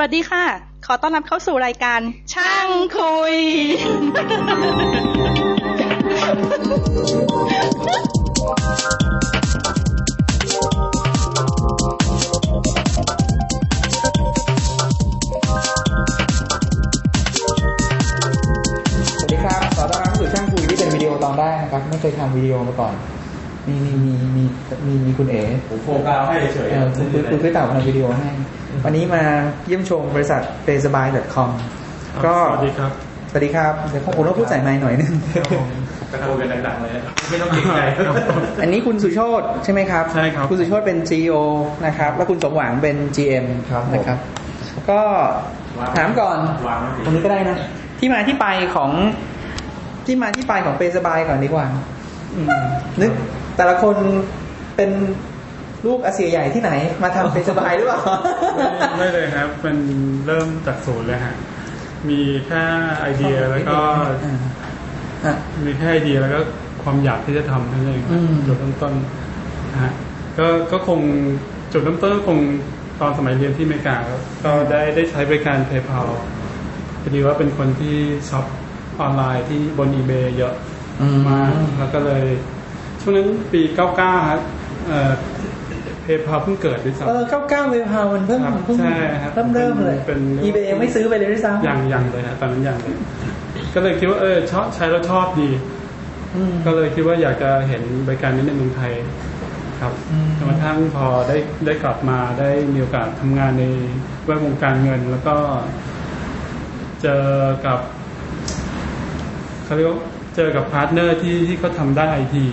วัสดีค่ะ ขอต้อนรับเข้าสู่รายการ ช่างคุย สวัสดีครับ ขอต้อนรับเข้าสู่ช่างคุยที่เป็นวิดีโอตอนแรกนะครับ ไม่เคยทำวิดีโอมาก่อน มีมีมีมีมีมีคุณเอ๋ผมโฟกัสให้เฉยเออคุณคุณคุณพี่เต่าทำวิดีโอให้ วันนี้มาเยี่ยมชมบริษัท p a y s b y c o m ก็สวัสดีครับสวัสดีครับเดี๋ยวผมต้องพูดใส่ไมค์หน่อยนึงกระโดดกันดังๆเลยนะครับไม่ต้องเกรงใจอันนี้คุณสุโชตใช่ไหมครับใช่ครับคุณสุโชตเป็น CEO นะครับ แล้วคุณสมหวังเป็น GM ครับผมนะครับ ก็ถามก่อนวางไว้สิตรงนี้ก็ได้นะ ที่มาที่ไปของที่มาที่ไปของเปสบายก่อนดีกว่าอืมนึก แต่ละคนเป็นลูกอาเซียใหญ่ที่ไหน มาทำเปสบายหรือเปล่า ไม่ไม่เลยครับเป็นเริ่มจากศูนย์เลยฮะ มีแค่ไอเดียแล้วก็อ่าอะมีแค่ไอเดียแล้วก็ความอยากที่จะทำนั่นเองครับอืมจุดเริ่มต้นนะฮะก็ก็คงจุดเริ่มต้นก็คงตอนสมัยเรียนที่อเมริกาครับก็ได้ได้ใช้บริการ PayPal พอดีว่าเป็นคนที่shop online ที่บน eBay เยอะอืมมากแล้วก็เลย ช่วงนั้นปี99ครับเอ่อ PayPal เพิ่งเกิดด้วยซ้ำเออเก้าเก้า PayPal มันเพิ่งครับเพิ่งใช่ครับเริ่มเริ่มเลยเป็น eBay ยังไม่ซื้อไปเลยด้วยซ้ำยังยังเลยฮะตอนนั้นยังเลยก็เลยคิดว่าเออชอบใช้แล้วชอบดีอืมก็เลยคิดว่าอยากจะเห็นบริการนี้ในเมืองไทยครับอืมจนกระทั่งพอได้ได้กลับมาได้มีโอกาสทำงานในแวดวงการเงิน แล้วก็เจอกับเขาเรียกว่า เจอกับ partner ที่ที่เขาทำได้ไอที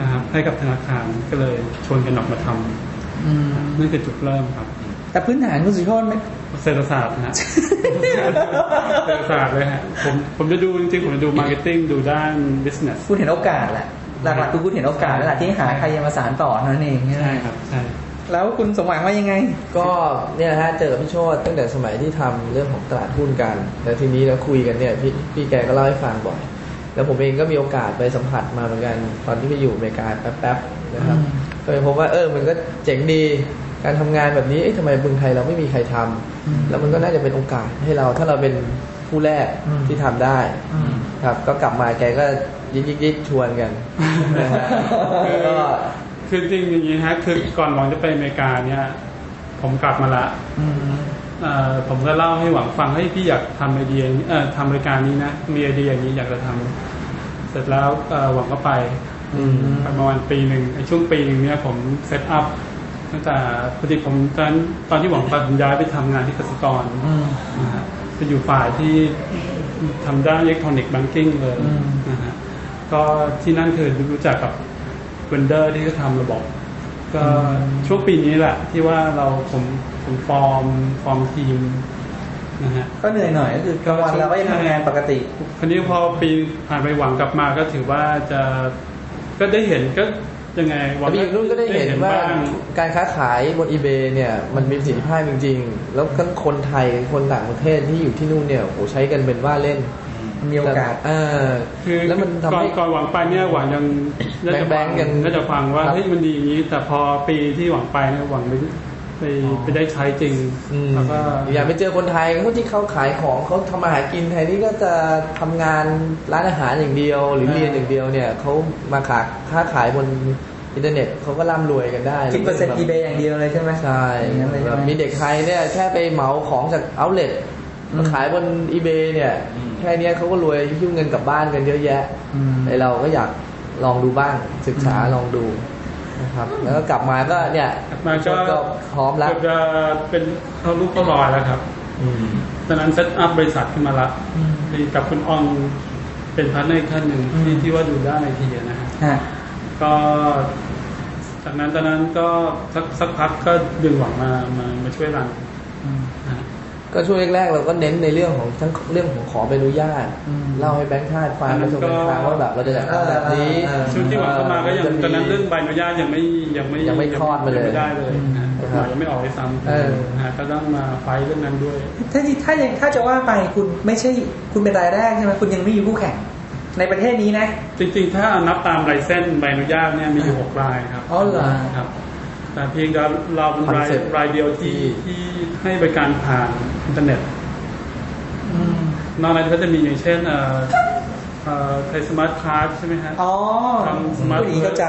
นะครับให้กับธนาคารก็เลยชวนกันออกมาทำอืมนั่นคือจุดเริ่มครับ แต่พื้นฐานคุณสุโชตไม่เศรษฐศาสตร์นะฮะเศรษฐศาสตร์เลยฮะผมผมจะดูจริงๆผมจะดูมาร์เก็ตติ้งดูด้าน business คุณเห็นโอกาสแหละหลักๆคือคุณเห็นโอกาสแล้วล่ะที่หาใครจะมาสานต่อเท่านั้นเองใช่ไหมใช่ครับใช่แล้วคุณสมหวังว่ายังไง ก็เนี่ยนะฮะเจอกับพี่โชตตั้งแต่สมัยที่ทำเรื่องของตลาดหุ้นกัน แล้วทีนี้เราคุยกันเนี่ยพี่พี่แกก็เล่าให้ฟังบ่อย แล้วผมเองก็มีโอกาสไปสัมผัสมาเหมือนกัน ตอนที่ไปอยู่อเมริกาแป๊บๆนะครับอืมก็เลยพบว่าเออมันก็เจ๋งดีการทำงานแบบนี้เอ๊ะทำไมเมืองไทยเราไม่มีใครทำอืมแล้วมันก็น่าจะเป็นโอกาสให้เราถ้าเราเป็นผู้แรกอืมที่ทำได้อืมครับ ก็กลับมาแกก็ยิกยิกยิกชวนกันนะฮะก็คือจริงๆอย่างนี้ฮะคือก่อนหวังจะไปอเมริกาเนี่ย ผมกลับมาละอืมเอ่อ ผมก็เล่าให้หวังฟังให้ยพี่อยากทำไอเดียนี้เอ่อทำรายการนี้นะมีไอเดียอย่างนี้อยากจะทำเสร็จแล้วเอ่อหวังก็ไปอืมไปประมาณปีหนึ่งในช่วงปีหนึ่งเนี่ยผม set up ตั้งแต่พอดีผมตอนตอนที่หวังไปผมย้ายไปทำงานที่กสิกรอืมนะฮะจะอยู่ฝ่ายที่ทำด้าน electronic banking เลยอืมนะฮะก็ที่นั่นคือรู้จักกับ vendor ที่เขาทำระบบ ก็ช่วงปีนี้แหละที่ว่าเราผม ผม form form ทีมนะฮะก็เหนื่อยหน่อยก็คือกลางวันเราก็ยังทำงานปกติคราวนี้พอปีผ่านไปหวังกลับมาก็ถือว่าจะก็ได้เห็นก็ยังไงหวัแต่พี่อยู่นู่นก็ได้เห็นว่าบ้งการค้าขายบน eBay เนี่ยมันมีประสิทธิภาพจริง ๆ แล้วทั้งคนไทยคนต่างประเทศที่อยู่ที่นู่นเนี่ยโหใช้กันเป็นว่าเล่นมีโอกาสอ่าคือแล้วมันทำก่อนให้ก่อนหวังไปเนี่ยหวังยังน่าจะแบฟังงค์ๆยังน่าจะฟังว่าครับเฮ้ยมันดีอย่างนี้ แต่พอปีที่หวังไปเนี่ยหวังไป ไปไปได้ใช้จริงอืมแล้วก็อย่าไปเจอคนไทยเขาที่เขาขายของเขาทำมาหากินไทยนี่ก็จะทำงานร้านอาหารอย่างเดียว หรือเรียนอย่างเดียวเนี่ยเขามาขาค้าขายบนอินเทอร์เน็ตเขาก็ร่ำรวยกันได้สิบเปอร์เซ็นต์ eBay อย่างเดียวเลยใช่ไหมใช่อย่างนั้นเลยใช่แบบไหมมีเด็กไทยเนี่ยแค่ไปเหมาของจากเอาเล t อืมมาขายบน eBay เนี่ยอืมแค่เนี้ยเขาก็รวยหิ้วเงินกลับบ้านกันเยอะแยะอืมไอเราก็อยากลองดูบ้างศึกษาอืมลองดู นะครับ แล้วก็กลับมาก็เนี่ยกลับมาก็ก็พร้อมแล้ว เกือบจะเป็นเข้ารูปเข้ารอยแล้วครับอืมตอนนั้น set up บริษัทขึ้นมาละอืมมีกับคุณอองเป็น partner อีกท่านหนึ่งอืม ที่ที่ว่าดูด้านไอทีนะฮะฮะก็จากนั้นตอนนั้นก็สักสักพักก็ดึงหวังมามามาช่วยรัน อืมนะฮะ ก็ช่วงแรกๆเราก็เน้นในเรื่องของทั้งเรื่องของขอใบอนุญาตอืมเล่าให้แบงค์ชาติฟังกระทรวงการคลังว่าแบบเราจะจัดทำแบบนี้เออเออช่วงที่หวังเข้ามาก็ยังจะมีตอนนั้นเรื่องใบอนุญาตยังไม่ยังไม่ยังไม่คลอดมาเลยงไม่ได้เลยอืมนะกฎหมายยังไม่ออกเลยซ้ำเออนะฮะก็ต้องมาไฟท์เรื่องนั้นด้วย ถ้าถ้ายังถ้าจะว่าไปคุณไม่ใช่คุณเป็นรายแรกใช่ไหมคุณยังไม่มีคู่แข่งในประเทศนี้นะ จริงๆ ถ้านับตามไลเซนส์ใบอนุญาตเนี่ยมีอยู่หกรายครับอ๋อเหรอครับก แต่เพียงแต่เราเป็นราย Concept รายเดียวที่ที่ที่ให้บริการผ่านอินเทอร์เน็ตอืมนอกนั้นก็จะมีอย่างเช่นเอ่อเอ่อไทยสมาร์ทคาร์ดใช่ไหมฮะอ๋อทำสมาร์ทผู้หญิงเข้าใจ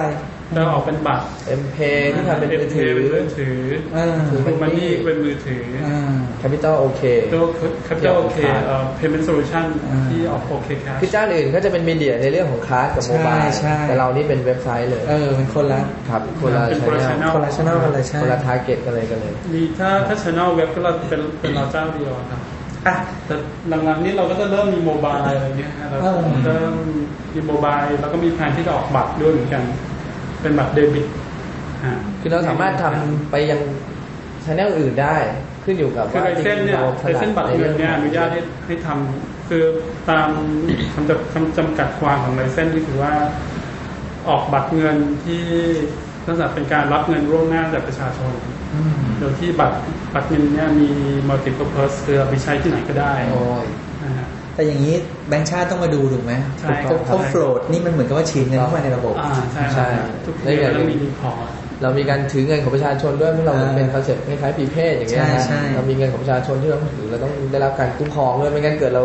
แล้วออกเป็นบัตรเอ็มเพที่ทำเป็นมือถือเป็นมือถือเออเป็นมันนี่เป็นมือถืออ่าแคปิตอลโอเคตัว Capital OK เอ่อ Payment Solution อ่าที่ออก OK Cash คือเจ้าอื่นก็จะเป็นมีเดียในเรื่องของคลาสกับโมบายใช่ใช่แต่เรานี่เป็นเว็บไซต์เลยเออเป็นคนละครับคนละเป็นคนละ channel channel คนละ channel คนละใช่คนละ target กันเลยกันเลยมีถ้าถ้า Channel เว็บก็เราเป็นเป็นเราเจ้าเดียวครับอะแต่หลังๆนี้เราก็จะเริ่มมี mobile อะไรเงี้ยฮะเราเออเริ่มมี mobile แล้วก็มีแผนที่จะออกบัตรด้วยเหมือนกัน เป็นบัตรเดบิตฮะคือเราสามารถทำไปยัง channel อื่นได้ขึ้นอยู่กับคือว่าไลเส้นเนี่ย license บัตรเงินเนี่ยอนุญาตให้ให้ทำคือตามคำจำคำจำกัดความของ license ก็คือว่า ออกบัตรเงินที่ลักษณะเป็นการรับเงินร่วงหน้าจากประชาชนอืมโดยที่บัตรบัตรเงินเนี่ยมี multi purpose คือเอาไปใช้ที่ไหนก็ได้โอ้ยนะฮะ แต่อย่างนี้แบงค์ชาติต้องมาดูถูกไหมใช่เขาครับเขาโฟลดนี่มันเหมือนกับว่าฉีดเงินเข้ามาในระบบอ่าใช่ใช่ครับทุกเดือนต้องมีรีพอร์ตเรามีการถือเงินของประชาชนด้วยเพราะเราอ่าเป็นคอนเซ็ปต์คล้ายๆปีเพศอย่างเงี้ยใช่นะใช่เรามีเงินของประชาชนที่เราต้องถือเราต้องได้รับการคุ้มครองด้วยไม่งั้นเกิดเรา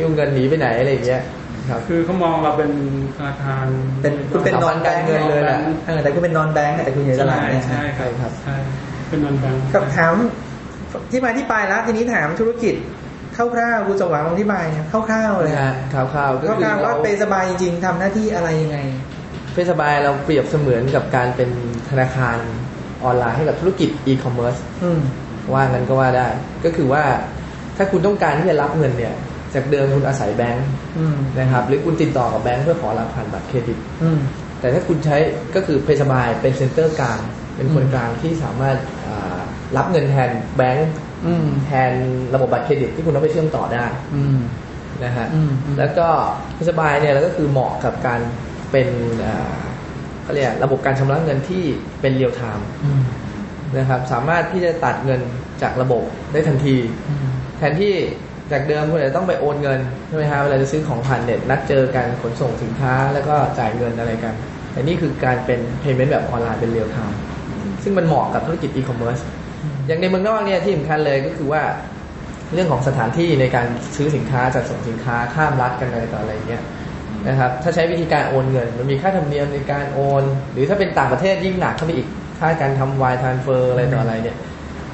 ยุ่งเงินหนีไปไหนอะไรอย่างเงี้ยครับคือเขามองเราเป็นธนาคารเป็นคุณเป็นสถานอนแบงค์การเงินเลยแหละเออแต่คุณเป็น non-bank แต่คุณอยู่ในตใช่ลาดเนี่ยใช่ใช่ครับใช่เป็น non-bank กับถามที่มาที่ไปแล้วทีนี้ถามธุรกิจ คร่าวๆคุณสว่างลองอธิบายเนี่ยคร่าวๆเลยนะฮะคร่าวๆก็คคือร่าวๆว่าเราเพย์สบายจริง ๆทำหน้าที่อะไรยังไงเพย์สบายเราเปรียบเสมือนกับการเป็นธนาคารออนไลน์ให้กับธุรกิจอีคอมเมิร์ซอืมว่างั้นก็ว่าได้ ก็คือว่าถ้าคุณต้องการที่จะรับเงินเนี่ย จากเดิมคุณอาศัยแบงค์อืมนะครับ หรือคุณติดต่อกับแบงค์เพื่อขอรับผ่านบัตรเครดิตอืมแต่ถ้าคุณใช้ก็คือเพย์สบายเป็น center กลางเป็นคนอืมกลางที่สามารถอ่ารับเงินแทนแบงค์อืม แทนระบบบัตรเครดิตที่คุณต้องไปเชื่อมต่อได้อืมนะฮะอืมอืมแล้วก็เพย์สบายเนี่ยแล้วก็คือเหมาะกับการเป็นอ่าเขาเรียกระบบการชำระเงินที่เป็น real-time อืมนะครับ สามารถที่จะตัดเงินจากระบบได้ทันทีอืมแทนที่จากเดิมคุณอาจจะต้องไปโอนเงินใช่ไหมฮะเวลาจะซื้อของผ่านเน็ตนัดเจอกันขนส่งสินค้าแล้วก็จ่ายเงินอะไรกัน แต่นี่คือการเป็น payment แบบออนไลน์เป็น real-time ซึ่งมันเหมาะกับธุรกิจอีคอมเมิร์ซ อย่างในเมืองนอกเนี่ยที่สำคัญเลยก็คือว่าเรื่องของสถานที่ในการซื้อสินค้าจัดส่งสินค้าข้ามรัฐกันอะไรต่ออะไรเงี้ยนะครับ ถ้าใช้วิธีการโอนเงิน มันมีค่าธรรมเนียมในการโอน หรือถ้าเป็นต่างประเทศยิ่งหนักเข้าไปอีกค่าการทำ wire transfer อะไรต่ออะไรเนี่ย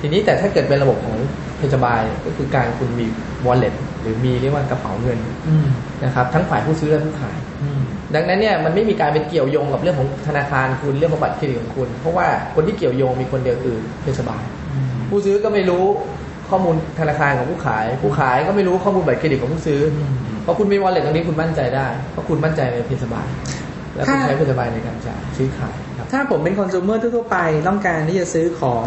ทีนี้แต่ถ้าเกิดเป็นระบบของเพจบายก็คือการคุณมี wallet หรือมีเรียกว่ากระเป๋าเงินนะครับ ทั้งฝ่ายผู้ซื้อและผู้ขายดังนั้นเนี่ยมันไม่มีการไปเกี่ยวโยงกับเรื่องของธนาคารคุณเรื่องของบัตรเครดิตของคุณ เพราะว่าคนที่เกี่ยวโยงมีคนเดียวคือเพจบาย ผู้ซื้อก็ไม่รู้ข้อมูลธนาคารของผู้ขาย ผู้ขายก็ไม่รู้ข้อมูลบัตรเครดิตของผู้ซื้ออมเพราะคุณมี wallet ตรงนี้คุณมั่นใจได้เพราะคุณมั่นใจในเพจบายและคุณถ้าใช้เพจบายในการจ่ายซื้อขายครับถ้าผมเป็นคอน sumer ทั่วๆไปต้องการที่จะซื้อของ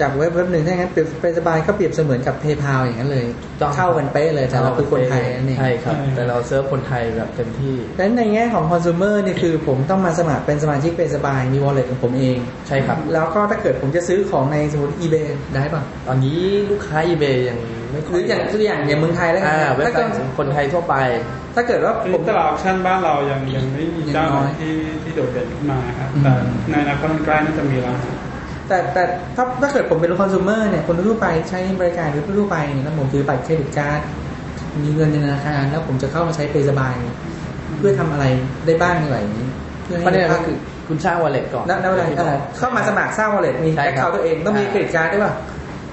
จากเว็บเว็บหนึ่งถ้าอย่างนั้นเปรียบเปรียบสบายก็เปรียบเสมือนกับ PayPal อย่างนั้นเลยต้องเข้ากันเป๊ะเลยแต่เราคือคนไทยนั่นเองใช่ครับ แต่เราเซิร์ฟคนไทยแบบเต็มที่ดังนั้นในแง่ของคอน sumer เนี่ยคือผมต้องมาสมัครเป็นสมาชิกเป็นสบายมี wallet ของผมเองใช่ครับ แล้วก็ถ้าเกิดผมจะซื้อของในสมมติ eBay ได้ป่ะตอนนี้ลูกค้า eBay ยังไม่หรืออย่างตัวอย่างอย่างเมืองไทยแล้วกัอ่าเว็บถ้าไซเกิดต์ของคนไทยทั่วไป ถ้าเกิดว่าคือผมตลาดออปชั่นบ้านเรายังยังไม่มีเจ้าไหนยังน้อยที่ที่โดดเด่นขึ้นมาครับอืมแต่ในอนาคตอันใกล้น่าจะมีแล้ว แต่แต่ถ้าถ้าเกิดผมเป็นคอน sumer เนี่ยคนทั่วไปใช้บริการหรือทั่วไปเนี่ยแล้วผมถือบัตร credit card มีเงินในธนาคารแล้วผมจะเข้ามาใช้เพย์สบาย เพื่อทำอะไรได้บ้างในแบบนี้เพื่อให้ประเด็นก็คือคุณสร้าง wallet ก่อนแล้วแล้วอะไรอะไรเข้ามาสมัครสร้าง wallet มีใช่ account ครับตัวเองต้องมี credit card ด้วยป่ะ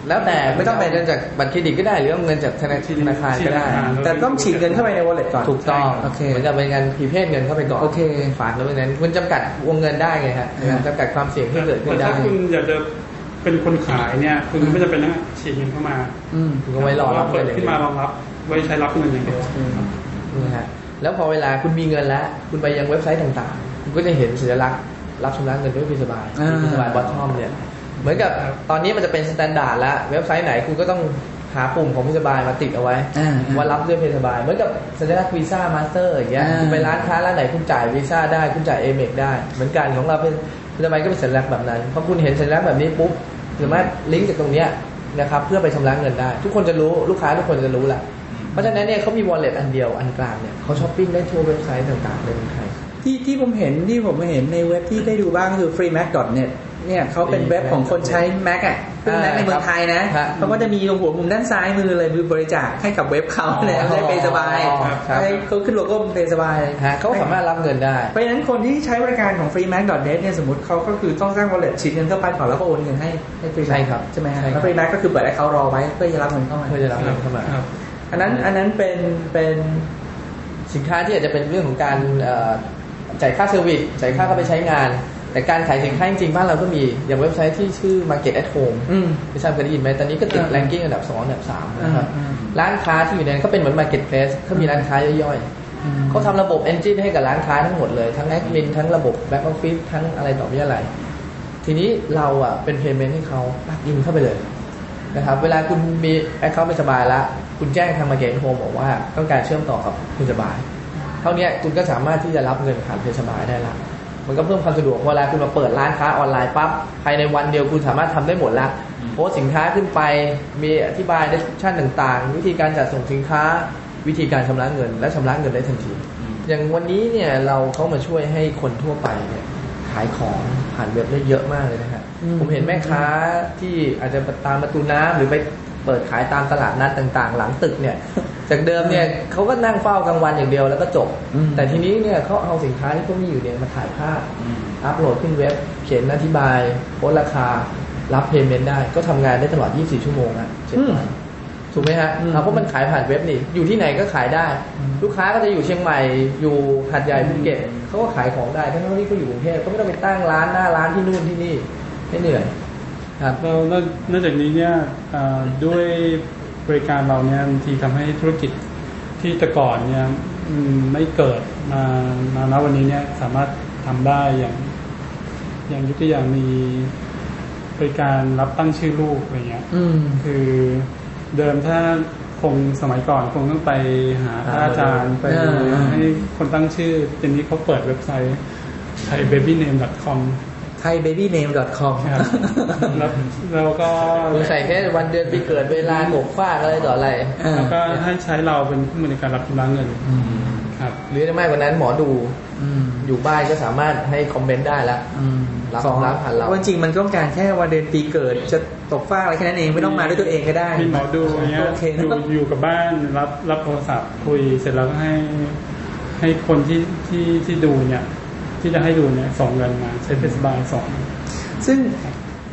แล้วแต่ไม่ไม่ต้ต้องเป็นเงินจากบัตรเครดิตก็ได้ หรือว่าเงินจากธนาธนาคารก็ได้ แต่ต้องฉีดเงินเข้าไปใน wallet ก่อนถูกต้องโอเคเหมือนกับเป็นการ prepaid เงินเข้าไปก่อนโอเคฝากแล้วเพราะฉะนั้นคุณจำกัดวงเงินได้ไงฮะอืมจำกัดความเสี่ยงที่เกิดขึ้นแต่ได้ถ้าคุณอยากจะเป็นคนขายเนี่ย คุณไม่จำเป็นต้องฉีดเงินเข้ามาอืมคุณก็ไว้รอรับเปิเงินอย่างเดียวเปิดขึ้นมารองรับ ไว้ใช้รับเงินอย่างเดียวนะฮะแล้วพอเวลาคุณมีเงินแล้ว คุณไปยังเว็บไซต์ต่างๆ คุณก็จะเห็นสัญลักษณ์รับชำระเงินด้วยเพย์สบายอ่าเพย์สบาย button เนี่ย เหมือนกับตอนนี้มันจะเป็น standard แล้วเว็บไซต์ไหนคุณก็ต้องหาปุ่มของเพย์สบายมาติดเอาไว้อ่าว่ารับด้วยเพย์สบายเหมือนกับสัญลักษณ์วีซ่ามาสเตอร์อย่างเงี้ยอ่าคุณไปร้านค้าร้านไหนคุณจ่ายวีซ่าได้คุณจ่าย Amex ได้ เหมือนกันของเราเป็นเพย์สบายก็เป็นสัญลักษณ์แบบนั้นพอคุณเห็นสัญลักษณ์แบบนี้ปุ๊บสามารถลิงก์จากตรงเนี้ยนะครับเพื่อไปชำระเงินได้ ทุกคนจะรู้ลูกค้าทุกคนจะรู้แหละเพราะฉะนั้นเนี่ยเขามี wallet อันเดียวอันกลางเนี่ยเขาช้อปปิ้งได้ทั่วเว็บไซต์ต่างๆในเมืองไทยที่ที่ผมเห็นที่ผมเห็นในเว็บที่ได้ดูบ้างก็คือ freemac.net เนี่ยเขาเป็นเว็บของคนใช้ Mac อะซึ่ง Mac ในเมืองไทยนะฮะเขาก็จะมีหัวมุมด้านซ้ายมือเลยมีบริจาคให้กับเว็บเขาเนี่ยอ๋อได้เพย์สบายครับให้เขาขึ้นโลโก้เพย์สบายฮะเขาสามารถรับเงินได้ เพราะฉะนั้นคนที่ใช้บริการของ freemac.net เนี่ยสมมติเขาก็คือต้องสร้าง wallet ฉีดเงินเข้าไปก่อนแล้วก็โอนเงินให้ให้ freemac ใช่ครับใช่ไหมฮะใช่ครับแล้ว freemac ก็คือเปิดให้เขารอไว้เพื่อจะรับเงินเข้ามาเพื่อจะรับเงินเข้ามาครับอันนั้นอันนั้นเป็นเป็นสินค้าที่อาจจะเป็นเรื่องของการเอ่อจ่ายค่า service จ่ายค่าเข้าไปใช้งาน แต่การขายสินค้าจริงๆบ้านเราก็มีอย่างเว็บไซต์ที่ชื่อ Market at Home อืมไม่ทราบเคยได้ยินไหมตอนนี้ก็ติดอ่า ranking อันดับ2อันดับ3นะครับอ่าร้านค้าที่อยู่ในนั้นก็เป็นเหมือน Market Place เขามีร้านค้าย่อยๆเขาทำระบบ Engine ให้กับร้านค้าทั้งหมดเลย ทั้งแอดมินทั้งระบบ Back Office ทั้งอะไรต่อมีอะไร ทีนี้เราอะเป็น Payment ให้เขาปักยิงเข้าไปเลยนะครับเวลาคุณมี Account ไม่สบายแล้วคุณแจ้งทาง Market at Home บอกว่าต้องการเชื่อมต่อกับคุณสบาย เท่าเนี้ยคุณก็สามารถที่จะรับเงินผ่านเพจสบายได้ละ มันก็เพิ่มความสะดวกเวลาคุณมาเปิดร้านค้าออนไลน์ปั๊บภายในวันเดียวคุณสามารถทำได้หมดละโพสต์สินค้าขึ้นไปมีอธิบาย description ต่างๆ วิธีการจัดส่งสินค้า วิธีการชำระเงิน และชำระเงินได้ทันที อย่างวันนี้เนี่ยเราเข้ามาช่วยให้คนทั่วไปเนี่ยขายของผ่านเว็บได้เยอะมากเลยนะฮะอืมผมเห็นแม่ค้าที่อาจจะตามประตูน้ำหรือไปเปิดขายตามตลาดนัดต่างๆ หลังตึกเนี่ย จากเดิมเนี่ยเขาก็นั่งเฝ้ากลางวันอย่างเดียวแล้วก็จบอืมแต่ทีนี้เนี่ยเขาเอาสินค้าที่เขามีอยู่เนี่ยมาถ่ายภาพอัพโหลดขึ้นเว็บ เขียนอธิบายโพสต์ราคา รับเพย์เมนต์ได้ ก็ทำงานได้ตลอด 24 ชั่วโมงอะเจ็ดวันถูกไหมฮะอืมเอาเพราะมันขายผ่านเว็บนี่ อยู่ที่ไหนก็ขายได้ ลูกค้าก็จะอยู่เชียงใหม่ อยู่หัดใหญ่ภูเก็ตเขาก็ขายของได้ทั้งที่เขาอยู่กรุงเทพก็ไม่ต้องไปตั้งร้านหน้าร้านที่นู่นที่นี่ให้เหนื่อยครับเรานอกนอกจากนี้เนี่ยอ่าด้วย บริการเราเนี่ยบางทีทำให้ธุรกิจที่แต่ก่อนเนี่ยอืมไม่เกิดมามาณวันนี้เนี่ยสามารถทำได้อย่างอย่างยกตัวอย่างมีบริการรับตั้งชื่อลูกอะไรเงี้ยอืมคือเดิมถ้าคงสมัยก่อนคงต้องไปหาพระอาจารย์ไปอ่าให้คนตั้งชื่อทีนี้เขาเปิดเว็บไซต์ thaibabyname.com thaibabyname.com ครั บแล้วแล้วก็คุณใส่แค่วันเดือนปีเกิดเวลาหกฟากอะไรต่ออะไรอ่าแล้วก็ให้ใช้เราเป็นผู้มือในการรับชำระเงินครับหรือจะมากกว่านั้นหมอดูอืมอยู่บ้านก็สามารถให้คอมเมนต์ได้แล้วอืมรับของรับผ่านเราว่าจริงมันต้องการแค่วันเดือนปีเกิด จะตกฟากอะไรแค่นั้นเองไม่ต้องมาด้วยตัวเองก็ได้มีหมอดูอย่างเงี้ยโอเคอยู่อยู่กับบ้านรับรับโทรศัพท์คุยเสร็จแล้วก็ให้ให้คนที่ที่ที่ดูเนี่ย ที่จะให้ดูเนี่ยส่งเงินมาใช้เพย์สบายส่งซึ่ง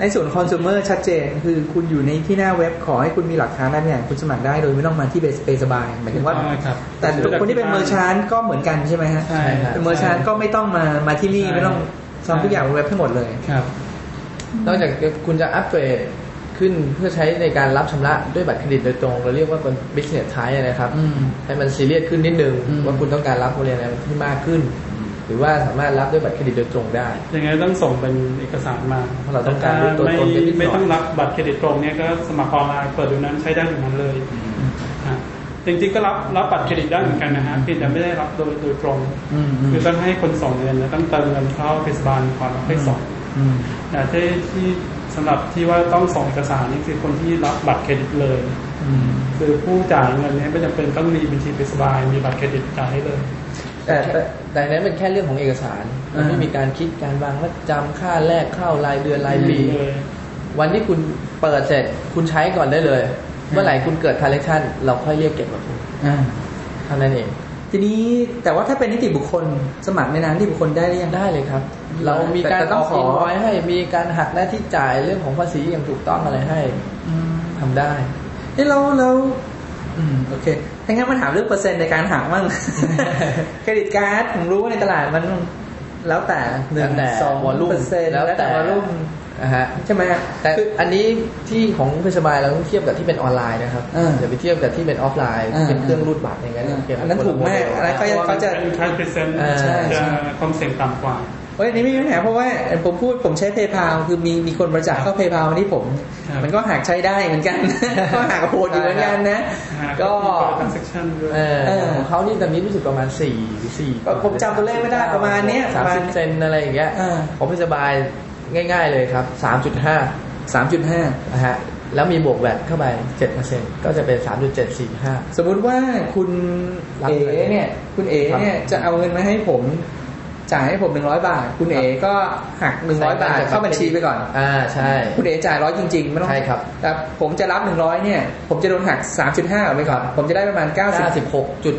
ในส่วนคอน sumer ชัดเจน คือคุณอยู่ในที่หน้าเว็บขอให้คุณมีหลักฐานอะไรอย่างคุณสมัครได้โดยไม่ต้องมาที่เพย์เพย์สบายหมายถึงว่าถูกต้องครับแต่คนที่เป็น merchant ก็เหมือนกันใช่ไหมฮะใช่ครับเป็น merchant ก็ไม่ต้องมามาที่นี่ใช่ไม่ต้องทำทุกอย่างบนเว็บให้หมดเลยครับนอกจากคุณจะอัปเกรดขึ้นเพื่อใช้ในการรับชำระด้วยบัตรเครดิตโดยตรง เราเรียกว่าเป็น business type นะครับอืมให้มันซีเรียสขึ้นนิดนึงอืมว่าคุณต้องการรับบริการอะไรที่มากขึ้นห รือว่าสามารถรับด้วยบัตรเครดิตโดยตรงได้ ยังไงต้องส่งเป็นเอกสารมาเพราะเราต้องการรู้ตัวไม่ตนกันนิดหน่อยไม่ต้องรับบัตรเครดิตตรงเนี่ยก็สมัครออนไลน์เปิดดูนั้นใช้ได้อย่างนั้นเลยฮะจริงๆก็รับรับบัตรเครดิตได้เหมือนกันนะฮะเพียงแต่ไม่ได้รับโดยโดยตรงอืมอืมคือต้องให้คนส่งเงินแล้วต้องเติมเงินเข้าเพย์สบายก่อนแล้วค่อยส่งอืมแต่ที่ที่สำหรับที่ว่าต้องส่งเอกสารนี่คือคนที่รับบัตรเครดิตเลยอืมคือผู้จ่ายเงินเนี่ยไม่จำเป็นต้องมีบัญชีเพย์สบายมีบัตรเครดิตจ่ายให้เลย แต่แต่แต่อันนั้นเป็นแค่เรื่องของเอกสาร มันไม่อ่ามีมีการคิดการวางมัดจำค่าแรกเข้ารายเดือนรายปีเลยวันที่คุณเปิดเสร็จคุณใช้ก่อนได้เลย เมื่อไหร่คุณเกิด collection เราค่อยเรียกเก็บกับคุณอ่าเท่านั้นเอง ทีนี้แต่ว่าถ้าเป็นนิติบุคคลสมัครในนามนิติบุคคลได้หรือยังได้เลยครับ เรามีการแต่อต้อองกขออินไว้ให้ มีการหักหน้าที่จ่ายเรื่องของภาษีอย่างถูกต้องอะไรให้อืมทำได้เอ้แล้วแล้ว อืมโอเค ถ้างั้นมาถามเรื่องเปอร์เซ็นต์ในการหักมั่งเครดิตการ์ดผมรู้ว่าในตลาดมันแล้วแต่หนึ่งแล้วแต่สอง volume เปอร์เซ็นต์แล้วแล้วแต่แต่วอลลุ่มนะฮะใช่ไหมฮะแต่คืออันนี้ที่ของเพย์สบายเราต้องเทียบกับที่เป็นออนไลน์นะครับอ่าอย่าไปเทียบกับที่เป็นออฟไลน์อ่าเป็นเครื่องรูดบัตรอย่างนั้นอ่าเทียบอันนั้นถูกมากอันนั้นเขาจะเขาจะเป็นค่าเปอร์เซ็นต์อ่าใช่ใช่จะความเสี่ยงต่ำกว่า เฮ้ยอันนี้ไม่มีปัญหาเพราะว่าผมพูดผมใช้ PayPal คือมีมีคนบริจาคเข้า PayPal มาที่ผมครับมันก็หักใช้ได้เหมือนกัน ก็หักโหดอยู่เหมือนกันนะ ก็ transaction ด้วยเออเออของเขานี่ตอนนี้รู้สึกประมาณสี่สี่ผมจำตัวเลขไม่ได้ประมาณเนี้ยสามสิบเซนต์อะไรอย่างเงี้ยอ่าของเพย์สบายง่าย ๆเลยครับสามจุดห้าสามจุดห้านะฮะแล้วมีบวกแวดเข้าไป7%ก็จะเป็น3.745สมมุติว่าคุณรับเอ๋เงินเนี่ย คุณเอ๋เนี่ยครับจะเอาเงินมาให้ผม จ่ายให้ผมหนึ่งร้อยบาท คุณเอ๋ก็หักหนึ่งร้อยบาทเข้าบัญชีไปก่อน อ่าใช่ คุณเอ๋จ่ายร้อยจริงๆไม่ต้องใช่ครับ แต่ผมจะรับหนึ่งร้อยเนี่ย ผมจะโดนหักสามจุดห้าไปก่อน ผมจะได้ประมาณเก้าสิบ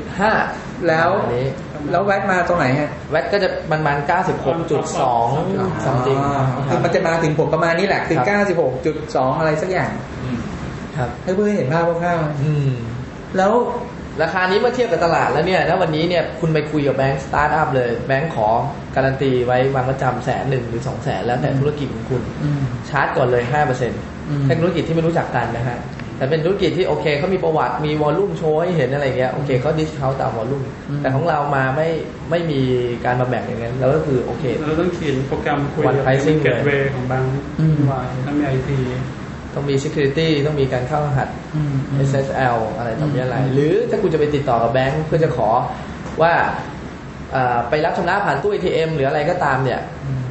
96.5แล้วอันนี้แล้วแวตมาตรงไหนฮะแวตก็จะประมาณ 96.2 something อ๋อคือมันจะมาถึงผมประมาณนี้แหละถึงครับเก้าสิบหกจุดสองอะไรสักอย่าง ครับให้เพื่อนเห็นภาพคร่าวอืมๆแล้ว ราคานี้เมื่อเทียบกับตลาดแล้วเนี่ยถ้าวันนี้เนี่ยคุณไปคุยกับแบงก์ start up เลย แบงก์ขอการันตีไว้วางประกันแสนหนึ่งหรือสองแสนแล้วแต่ธุรกิจของคุณอืมชาร์จก่อนเลย5%เปอร์เซ็นต์อืมถ้าธุรกิจที่ไม่รู้จักกันนะฮะ แต่เป็นธุรกิจที่โอเคเขามีประวัติมี volume โชว์ให้เห็นอะไรเงี้ยโอเคเขา dis เขาตาม volume อืมแต่ของเรามาไม่ไม่มีการมาแบ่งอย่างนั้นเราก็คือโอเคเราต้องเขียนโปรแกรมคุย One กับ pricing เกตเวย์ของบางอืมวายต้องมีไอที ต้องมี security ต้องมีการเข้ารหัสอืม SSL อะไรต่อมีอะไรอืมหรือถ้าคุณจะไปติดต่อกับแบงก์เพื่อจะขอว่าเอ่อไปรับชำระผ่านตู้ ATM หรืออะไรก็ตามเนี่ย